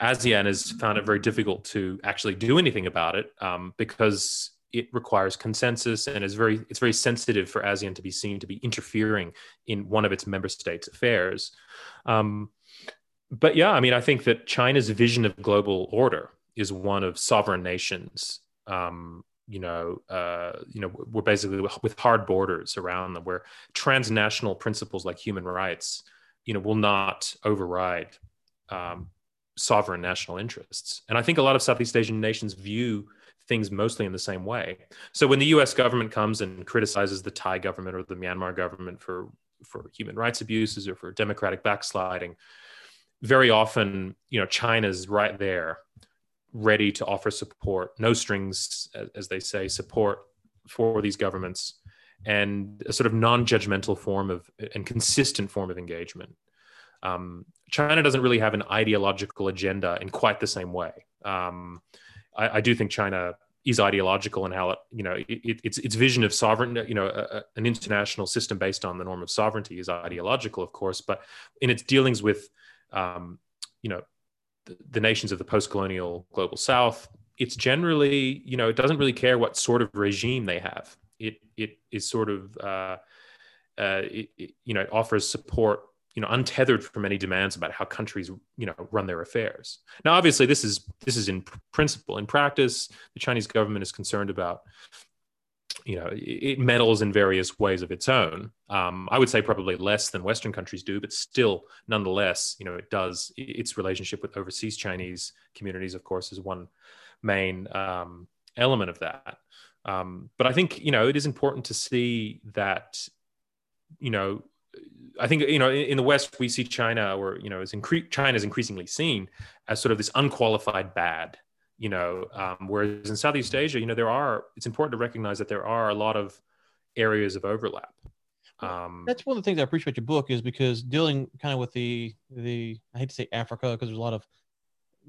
ASEAN has found it very difficult to actually do anything about it um, because it requires consensus and is very it's very sensitive for ASEAN to be seen to be interfering in one of its member states' affairs. Um, but yeah, I mean, I think that China's vision of global order is one of sovereign nations. Um, you know, uh, you know, we're basically with hard borders around them, where transnational principles like human rights, you know, will not override um, sovereign national interests. And I think a lot of Southeast Asian nations view things mostly in the same way. So when the US government comes and criticizes the Thai government or the Myanmar government for for human rights abuses or for democratic backsliding, very often, you know, China's right there ready to offer support, no strings, as they say, support for these governments, and a sort of non-judgmental form of and consistent form of engagement. Um, China doesn't really have an ideological agenda in quite the same way. Um, I, I, do think China is ideological in how it, you know, it, its its vision of sovereign, you know, a, a, an international system based on the norm of sovereignty is ideological, of course, but in its dealings with, um, you know, the, the nations of the post-colonial global South, it's generally, you know, it doesn't really care what sort of regime they have. It it is sort of, uh, uh, it, it, you know, it offers support you know untethered from any demands about how countries you know run their affairs. Now obviously this is this is in principle in practice. The chinese government is concerned about you know it meddles in various ways of its own. Um, i would say probably less than western countries do but still nonetheless you know it does its relationship with overseas chinese communities of course is one main um, element of that. Um, but i think you know it is important to see that you know I think you know in the West we see China or you know is incre- China is increasingly seen as sort of this unqualified bad, you know, um, whereas in Southeast Asia, you know, there are it's important to recognize that there are a lot of areas of overlap. Um, That's one of the things I appreciate your book is because dealing kind of with the the I hate to say Africa because there's a lot of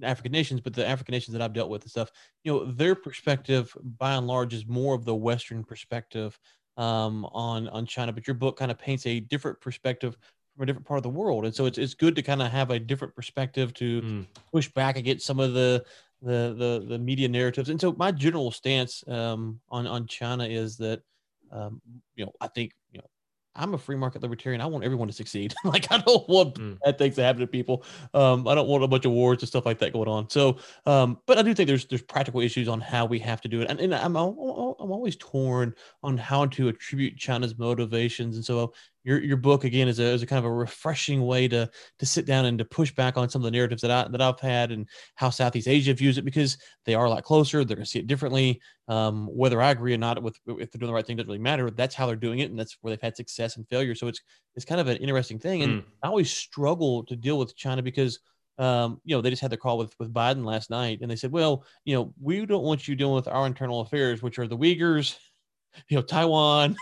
African nations, but the African nations that I've dealt with and stuff, you know, their perspective by and large is more of the Western perspective um, on on China, but your book kind of paints a different perspective from a different part of the world, and so it's it's good to kind of have a different perspective to mm. push back against some of the the the, the media narratives. And so my general stance um, on on China is that um, you know I think I'm a free market libertarian. I want everyone to succeed. like I don't want mm. bad things to happen to people. Um, I don't want a bunch of wars and stuff like that going on. So, um, but I do think there's there's practical issues on how we have to do it, and, and I'm I'm always torn on how to attribute China's motivations. And so, your your book again is a, is a kind of a refreshing way to to sit down and to push back on some of the narratives that I that I've had and how Southeast Asia views it because they are a lot closer. They're going to see it differently. Um, whether I agree or not with if they're doing the right thing doesn't really matter. That's how they're doing it, and that's where they've had success and failure. So it's it's kind of an interesting thing. And mm. I always struggle to deal with China because um, you know, they just had their call with with Biden last night, and they said, well, you know, we don't want you dealing with our internal affairs, which are the Uyghurs, you know, Taiwan.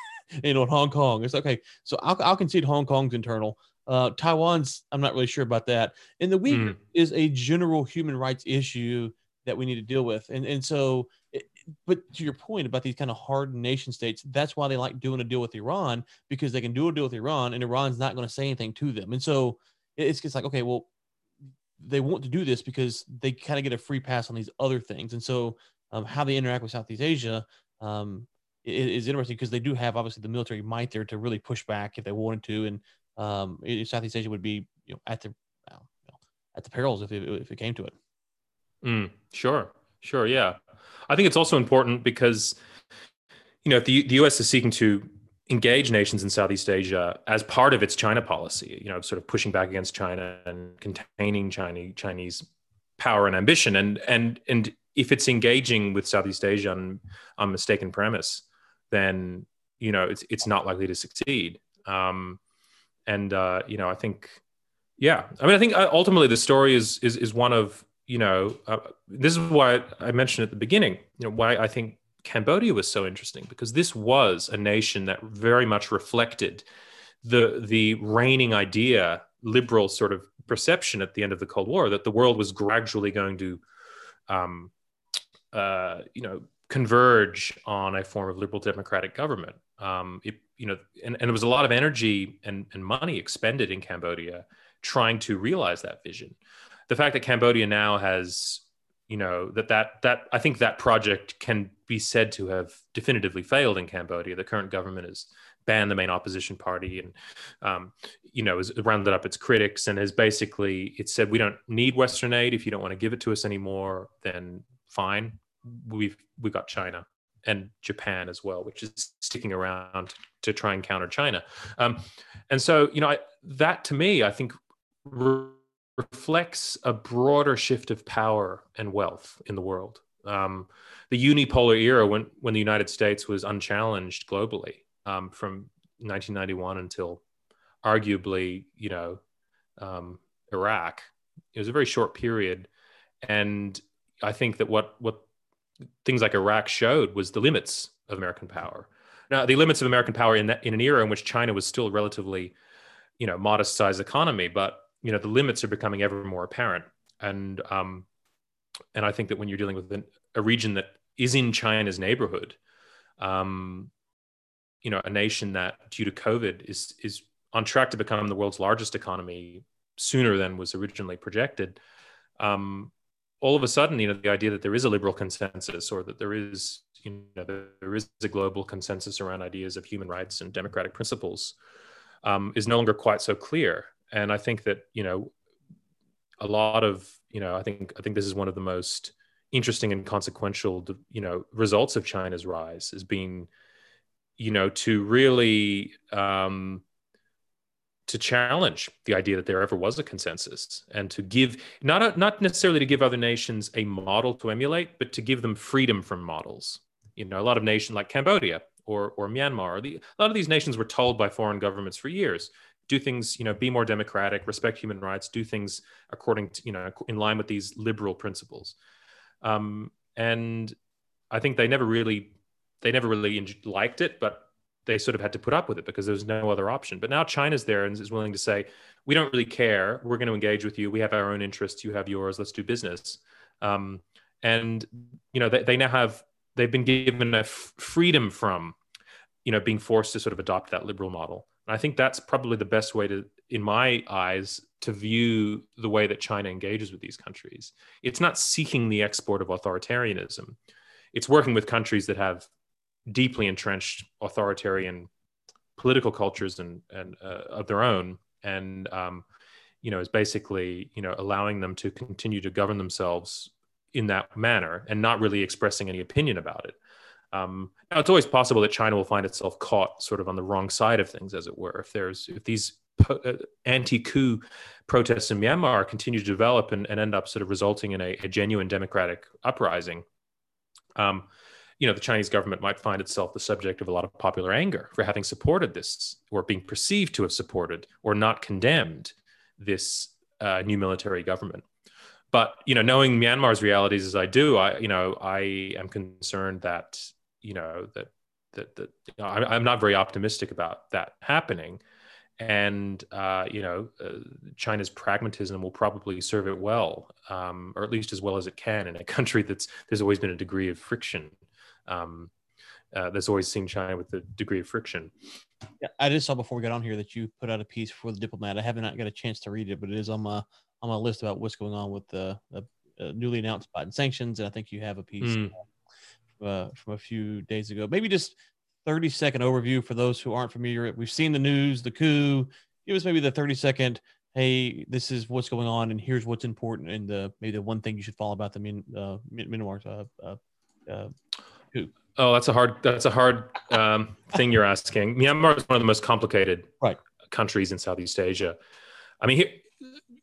You know, in Hong Kong. It's okay. So I'll, I'll concede Hong Kong's internal. Uh, Taiwan's, I'm not really sure about that. And the week mm. is a general human rights issue that we need to deal with. And and so, it, but to your point about these kind of hard nation states, that's why they like doing a deal with Iran because they can do a deal with Iran, and Iran's not going to say anything to them. And so it's just like, okay, well, they want to do this because they kind of get a free pass on these other things. And so, um, how they interact with Southeast Asia um, is interesting because they do have obviously the military might there to really push back if they wanted to, and um, Southeast Asia would be you know at the you know, at the perils if it, if it came to it. Mm, sure, sure, yeah. I think it's also important because you know if the the U.S. is seeking to engage nations in Southeast Asia as part of its China policy, you know, sort of pushing back against China and containing Chinese Chinese power and ambition, and and and if it's engaging with Southeast Asia on, on mistaken premise, then you know it's it's not likely to succeed. Um, and uh, you know, I think, yeah, I mean, I think uh, ultimately the story is is is one of you know, uh, this is why I mentioned at the beginning, you know, why I think Cambodia was so interesting because this was a nation that very much reflected the the reigning idea, liberal sort of perception at the end of the Cold War that the world was gradually going to, um, uh, you know, converge on a form of liberal democratic government. Um, it, you know, and, and there was a lot of energy and, and money expended in Cambodia trying to realize that vision. The fact that Cambodia now has, you know, that that that I think that project can be said to have definitively failed in Cambodia. The current government has banned the main opposition party and, um, you know, has rounded up its critics and has basically it said we don't need Western aid. If you don't want to give it to us anymore, then fine we've we got China and Japan as well, which is sticking around to try and counter China. Um, and so, you know, I, that to me, I think re- reflects a broader shift of power and wealth in the world. Um, the unipolar era, when when the United States was unchallenged globally, um, from 1991 until arguably, you know, um, Iraq, it was a very short period, and I think that what what things like Iraq showed was the limits of American power. Now, the limits of American power in that in an era in which China was still relatively, you know, modest sized economy, but you know the limits are becoming ever more apparent. And um, and I think that when you're dealing with an, a region that is in China's neighborhood, um, you know, a nation that due to COVID is is on track to become the world's largest economy sooner than was originally projected. Um, all of a sudden, you know, the idea that there is a liberal consensus or that there is, you know, there is a global consensus around ideas of human rights and democratic principles um, is no longer quite so clear. And I think that, you know, a lot of, you know, I think I think this is one of the most interesting and consequential, you know, results of China's rise is being, you know, to really um, to challenge the idea that there ever was a consensus and to give not a, not necessarily to give other nations a model to emulate but to give them freedom from models. You know a lot of nations like cambodia or or myanmar or the, a lot of these nations were told by foreign governments for years do things you know be more democratic respect human rights do things according to you know in line with these liberal principles. Um, and i think they never really they never really liked it but they sort of had to put up with it because there was no other option. But now China's there and is willing to say, we don't really care. We're going to engage with you. We have our own interests. You have yours. Let's do business. Um, and you know they, they now have they've been given a f- freedom from you know being forced to sort of adopt that liberal model. And I think that's probably the best way to, in my eyes, to view the way that China engages with these countries. It's not seeking the export of authoritarianism. It's working with countries that have deeply entrenched authoritarian political cultures and and uh, of their own, and um, you know is basically you know allowing them to continue to govern themselves in that manner and not really expressing any opinion about it. Um, now it's always possible that China will find itself caught sort of on the wrong side of things, as it were. If there's if these uh, anti-coup protests in Myanmar continue to develop and, and end up sort of resulting in a, a genuine democratic uprising, um, you know the chinese government might find itself the subject of a lot of popular anger for having supported this or being perceived to have supported or not condemned this uh, new military government. But you know knowing myanmar's realities as i do i you know i am concerned that you know that that, that you know, I'm not very optimistic about that happening. And uh, you know uh, China's pragmatism will probably serve it well, um, or at least as well as it can in a country that's there's always been a degree of friction um, uh, that's always seen China with a degree of friction. Yeah, I just saw before we got on here that you put out a piece for the Diplomat. I haven't got a chance to read it, but it is on my on my list about what's going on with the, the uh, newly announced Biden sanctions. And I think you have a piece mm. uh, from a few days ago. Maybe just 30 second overview for those who aren't familiar. We've seen the news, the coup. Give us maybe the 30 second. Hey, this is what's going on, and here's what's important, and the maybe the one thing you should follow about the Min, uh, Myanmar uh, uh, uh. Oh, that's a hard that's a hard um, thing you're asking. Myanmar is one of the most complicated right. countries in Southeast Asia. I mean,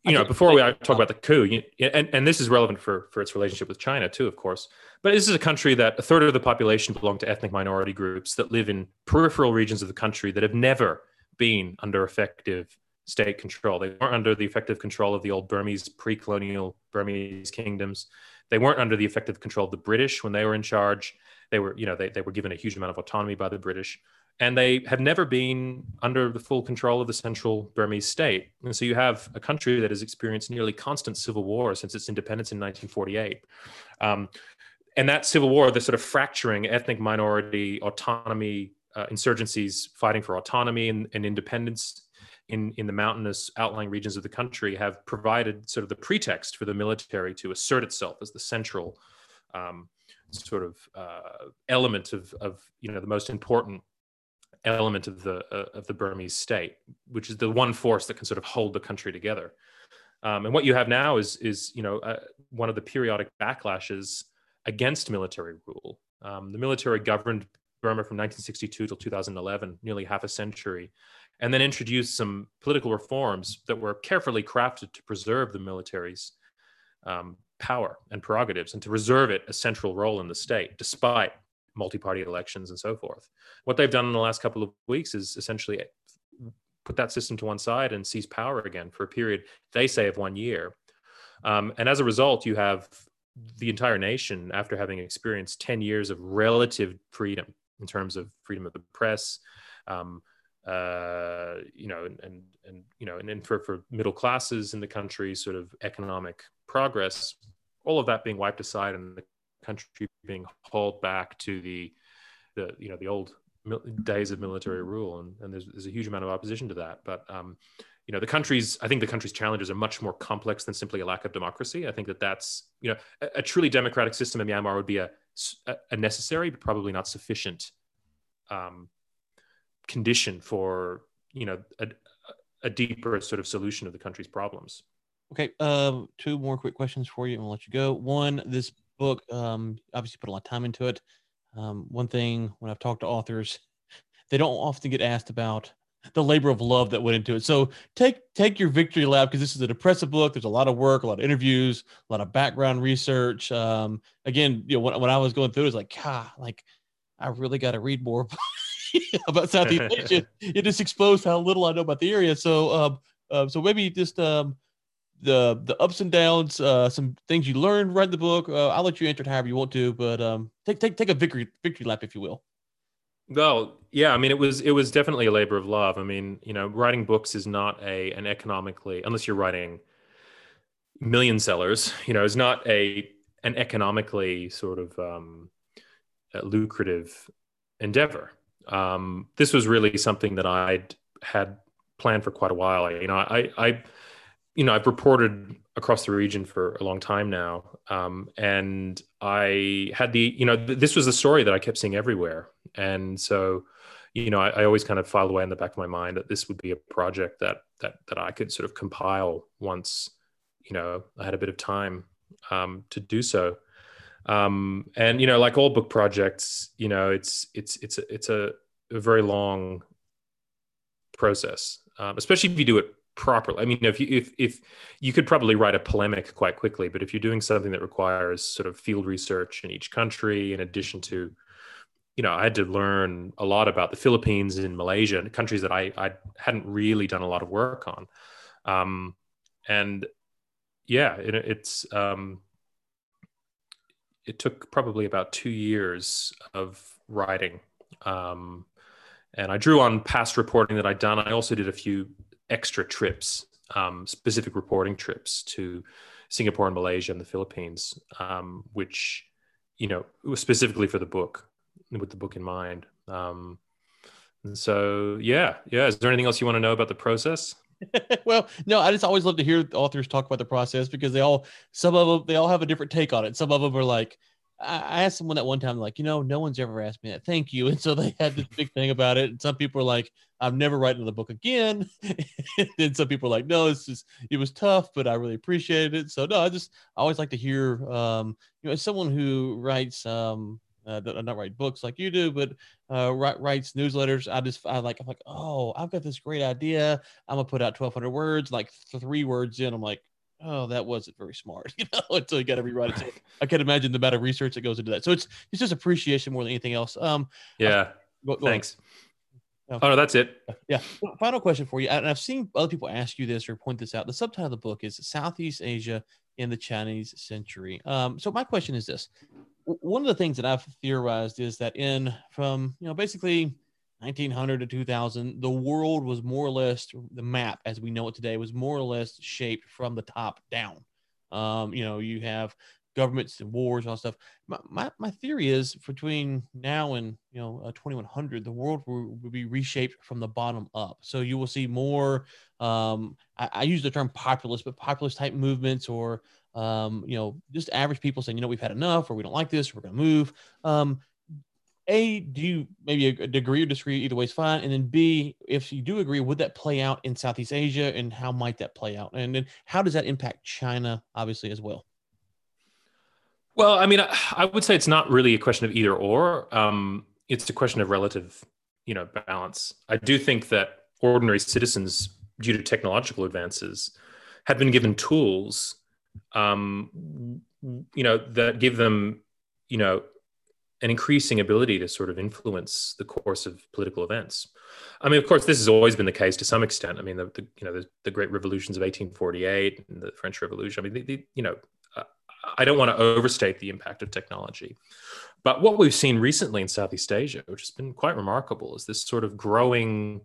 you know, before we talk about the coup, you, and, and this is relevant for, for its relationship with China too, of course. But this is a country that a third of the population belong to ethnic minority groups that live in peripheral regions of the country that have never been under effective state control. They weren't under the effective control of the old Burmese pre-colonial Burmese kingdoms. They weren't under the effective control of the British when they were in charge. They were, you know, they, they were given a huge amount of autonomy by the British. And they have never been under the full control of the central Burmese state. And so you have a country that has experienced nearly constant civil war since its independence in 1948. Um, and that civil war, the sort of fracturing ethnic minority autonomy uh, insurgencies fighting for autonomy and, and independence in, in the mountainous outlying regions of the country have provided sort of the pretext for the military to assert itself as the central um, sort of uh, element of, of you know the most important element of the uh, of the Burmese state, which is the one force that can sort of hold the country together. Um, and what you have now is is you know uh, one of the periodic backlashes against military rule. Um, the military governed Burma from 1962 till 2011, nearly half a century, and then introduced some political reforms that were carefully crafted to preserve the military's um, power and prerogatives and to reserve it a central role in the state, despite multi-party elections and so forth. What they've done in the last couple of weeks is essentially put that system to one side and seize power again for a period they say of one year. Um, and as a result, you have the entire nation after having experienced 10 years of relative freedom in terms of freedom of the press um, uh, you know and, and and you know and then for, for middle classes in the country sort of economic progress all of that being wiped aside and the country being hauled back to the the you know the old days of military rule. And, and there's, there's a huge amount of opposition to that. But um, you know the country's i think the country's challenges are much more complex than simply a lack of democracy. I think that that's you know a, a truly democratic system in myanmar would be a, a necessary but probably not sufficient um, condition for you know a, a deeper sort of solution of the country's problems okay um, two more quick questions for you and we'll let you go one this book um, obviously put a lot of time into it um, one thing when i've talked to authors they don't often get asked about the labor of love that went into it. So take take your victory lap because this is a depressive book. There's a lot of work, a lot of interviews, a lot of background research. Um, again, you know, when, when I was going through, it was like, ah, like I really got to read more about Southeast Asia. It just exposed how little I know about the area. So, um, uh, so maybe just um, the the ups and downs, uh, some things you learned, read the book. Uh, I'll let you answer it however you want to, but um, take take take a victory victory lap if you will. Well, yeah, I mean, it was it was definitely a labor of love. I mean, you know, writing books is not a an economically unless you're writing million sellers, you know, is not a an economically sort of um, lucrative endeavor. Um, this was really something that I'd had planned for quite a while. You know, I I you know I've reported across the region for a long time now, um, and I had the you know th- this was a story that I kept seeing everywhere. And so you know I, I, always kind of filed away in the back of my mind that this would be a project that that that i could sort of compile once you know i had a bit of time um, to do so um, and you know like all book projects you know it's it's it's a, it's a, a very long process um, especially if you do it properly i mean if you if if you could probably write a polemic quite quickly but if you're doing something that requires sort of field research in each country in addition to you know, I had to learn a lot about the Philippines and Malaysia and countries that I, I hadn't really done a lot of work on. Um, and yeah, it, it's, um, it took probably about two years of writing. Um, and I drew on past reporting that I'd done. I also did a few extra trips, um, specific reporting trips to Singapore and Malaysia and the Philippines, um, which, you know, was specifically for the book with the book in mind. Um, and so, yeah, yeah. Is there anything else you want to know about the process? well, no, I just always love to hear authors talk about the process because they all, some of them, they all have a different take on it. Some of them are like, I asked someone that one time, like, you know, no one's ever asked me that. Thank you. And so they had this big thing about it. And some people are like, I'm never writing the book again. and some people are like, no, it's just, it was tough, but I really appreciated it. So no, I just, I always like to hear, um, you know, as someone who writes, um, uh, that I don't write books like you do, but uh, writes newsletters. I just I like I'm like, oh, I've got this great idea. I'm gonna put out 1,200 words. Like three words in, I'm like, oh, that wasn't very smart, you know. Until you got to rewrite it. I can't imagine the amount of research that goes into that. So it's it's just appreciation more than anything else. Um, yeah. Go, go Thanks. Oh no, that's it. Yeah. Final question for you. And I've seen other people ask you this or point this out. The subtitle of the book is Southeast Asia in the Chinese Century. Um, so my question is this: one of the things that I've theorized is that in from you know basically 1900 to 2000, the world was more or less the map as we know it today was more or less shaped from the top down. Um, you know, you have governments and wars and all stuff. My, my, my, theory is between now and you know uh, 2100, the world will, will, be reshaped from the bottom up. So you will see more. Um, I, I use the term populist, but populist type movements or um, you know, just average people saying, you know, we've had enough, or we don't like this, we're going to move. Um, a, do you maybe a degree or disagree? Either way is fine. And then B, if you do agree, would that play out in Southeast Asia, and how might that play out? And then how does that impact China, obviously, as well? Well, I mean, I would say it's not really a question of either or. Um, it's a question of relative, you know, balance. I do think that ordinary citizens, due to technological advances, have been given tools um, you know, that give them, you know, an increasing ability to sort of influence the course of political events. I mean, of course, this has always been the case to some extent. I mean, the, the you know the, the, great revolutions of 1848 and the French Revolution. I mean, the, you know, uh, I don't want to overstate the impact of technology. But what we've seen recently in Southeast Asia, which has been quite remarkable, is this sort of growing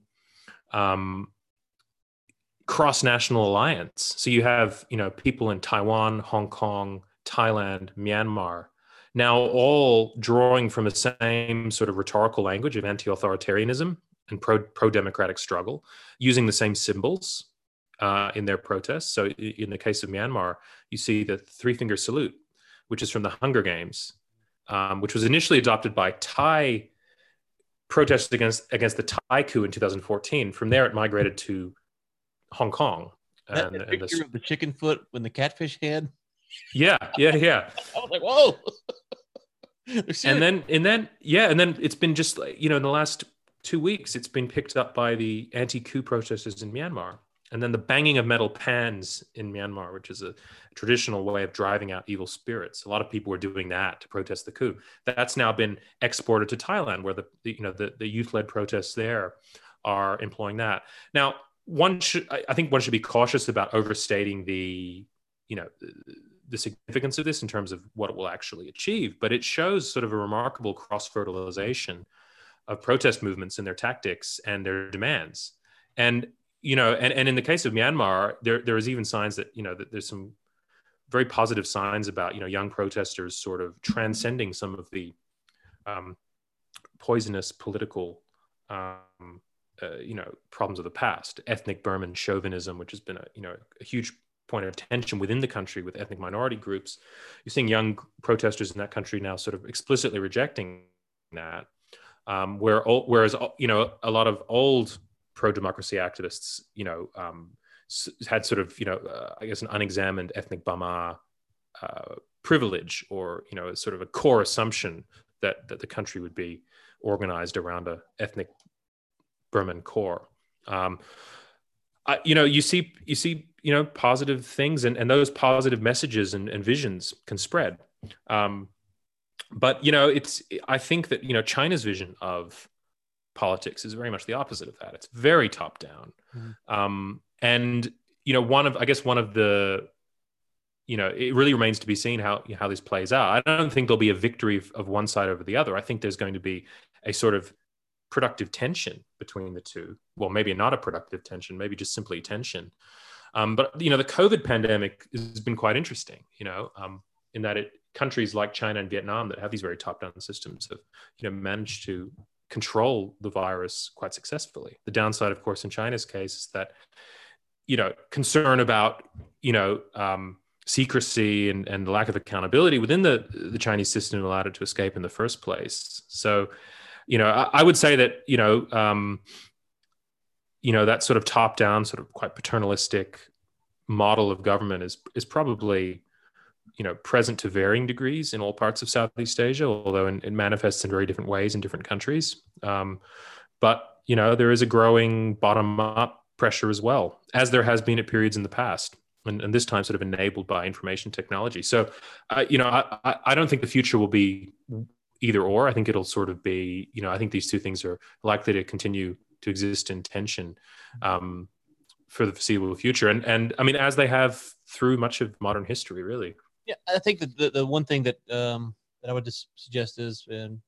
um, cross-national alliance. So you have, you know, people in Taiwan, Hong Kong, Thailand, Myanmar, now all drawing from the same sort of rhetorical language of anti-authoritarianism and pro pro-democratic struggle, using the same symbols uh, in their protests. So in the case of Myanmar, you see the three-finger salute, which is from the Hunger Games, um, which was initially adopted by Thai protests against against the Thai coup in 2014. From there, it migrated to Hong Kong. That, and, picture the, of the chicken foot when the catfish head. Yeah, yeah, yeah. I was like, whoa. and then and then yeah, and then it's been just like you know in the last two weeks, it's been picked up by the anti-coup protesters in Myanmar and then the banging of metal pans in Myanmar, which is a traditional way of driving out evil spirits. A lot of people were doing that to protest the coup. That's now been exported to Thailand, where the, the you know the, the youth-led protests there are employing that. Now, one should I think one should be cautious about overstating the you know the significance of this in terms of what it will actually achieve, but it shows sort of a remarkable cross fertilization of protest movements and their tactics and their demands. And you know, and, and in the case of Myanmar, there there is even signs that you know that there's some very positive signs about you know young protesters sort of transcending some of the um, poisonous political um, uh, you know problems of the past, ethnic Burman chauvinism, which has been a you know a huge point of tension within the country with ethnic minority groups. You're seeing young protesters in that country now sort of explicitly rejecting that, um, where whereas you know a lot of old pro democracy activists, you know, um, had sort of, you know, uh, I guess an unexamined ethnic Bamar uh, privilege or, you know, sort of a core assumption that, that the country would be organized around a ethnic Burman core. Um, I, you know, you see, you see, you know, positive things and, and those positive messages and, and visions can spread. Um, but, you know, it's, I think that, you know, China's vision of politics is very much the opposite of that. It's very top down. Mm-hmm. Um, and you know, one of I guess one of the you know, it really remains to be seen how how this plays out. I don't think there'll be a victory of one side over the other. I think there's going to be a sort of productive tension between the two. Well, maybe not a productive tension, maybe just simply tension. Um, but you know, the COVID pandemic has been quite interesting. You know, um, in that it countries like China and Vietnam that have these very top-down systems have you know managed to control the virus quite successfully. The downside, of course, in China's case is that, you know, concern about, you know, um, secrecy and, and the lack of accountability within the, the Chinese system allowed it to escape in the first place. So, you know, I, I would say that, you know, um, you know, that sort of top down, sort of quite paternalistic model of government is, is probably you know present to varying degrees in all parts of Southeast Asia, although it manifests in very different ways in different countries. Um, but you know there is a growing bottom up pressure as well, as there has been at periods in the past. And, and this time, sort of enabled by information technology. So, uh, you know, I, I don't think the future will be either or. I think it'll sort of be, you know, I think these two things are likely to continue to exist in tension um, for the foreseeable future. And and I mean, as they have through much of modern history, really. Yeah, I think that the, the one thing that um, that I would just suggest is, and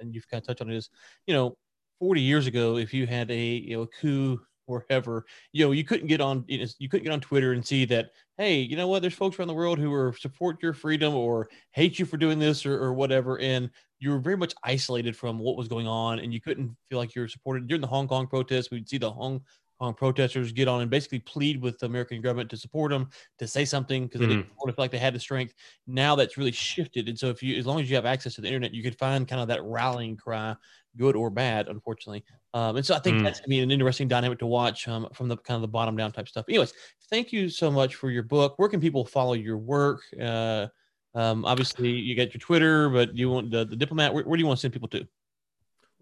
and you've kind of touched on it, is you know, 40 years ago, if you had a you know a coup wherever, you know, you couldn't get on you, know, you couldn't get on Twitter and see that, hey, you know what, there's folks around the world who are support your freedom or hate you for doing this or, or whatever, and you were very much isolated from what was going on, and you couldn't feel like you were supported during the Hong Kong protests. We'd see the Hong um, protesters get on and basically plead with the American government to support them, to say something because they mm-hmm. didn't feel like they had the strength. Now that's really shifted, and so if you, as long as you have access to the internet, you could find kind of that rallying cry, good or bad, unfortunately. Um, and so I think mm. that's gonna be an interesting dynamic to watch um, from the kind of the bottom down type stuff. Anyways, thank you so much for your book. Where can people follow your work? Uh, um, obviously, you got your Twitter, but you want the, the diplomat. Where, where do you want to send people to?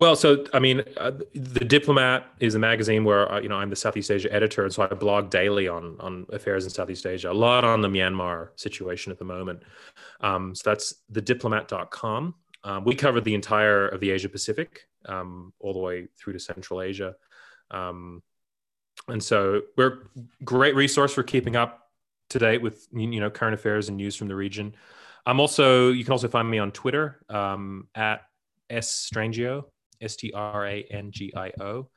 Well, so I mean, uh, the Diplomat is a magazine where uh, you know I'm the Southeast Asia editor, and so I blog daily on on affairs in Southeast Asia. A lot on the Myanmar situation at the moment. Um, so that's thediplomat.com. Um, we cover the entire of the Asia Pacific, um, all the way through to Central Asia, um, and so we're great resource for keeping up to date with you know current affairs and news from the region. I'm also you can also find me on Twitter um, at s strangio s t r a n g i o.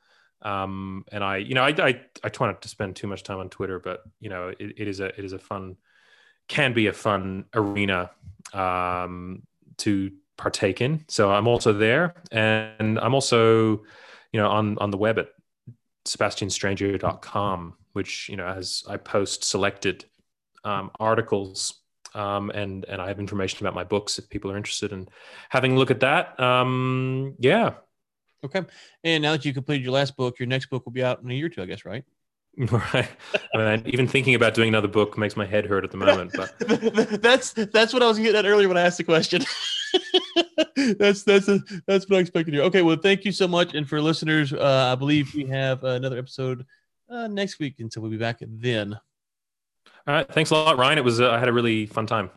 Um, and I, you know, I, I, I try not to spend too much time on Twitter, but you know, it, it is a, it is a fun, can be a fun arena um, to partake in. So I'm also there, and I'm also, you know, on on the web at sebastianstrangio.com, which you know as I post selected um, articles um, and and I have information about my books if people are interested in having a look at that. Um, yeah. Okay. And now that you completed your last book, your next book will be out in a year or two, I guess, right? Right. I mean, even thinking about doing another book makes my head hurt at the moment. But that's that's what I was getting at earlier when I asked the question. that's that's a, that's what I expected hear. Okay, well, thank you so much, and for listeners, uh, I believe we have another episode uh, next week, and so we'll be back then. All right. Thanks a lot, Ryan. It was uh, I had a really fun time.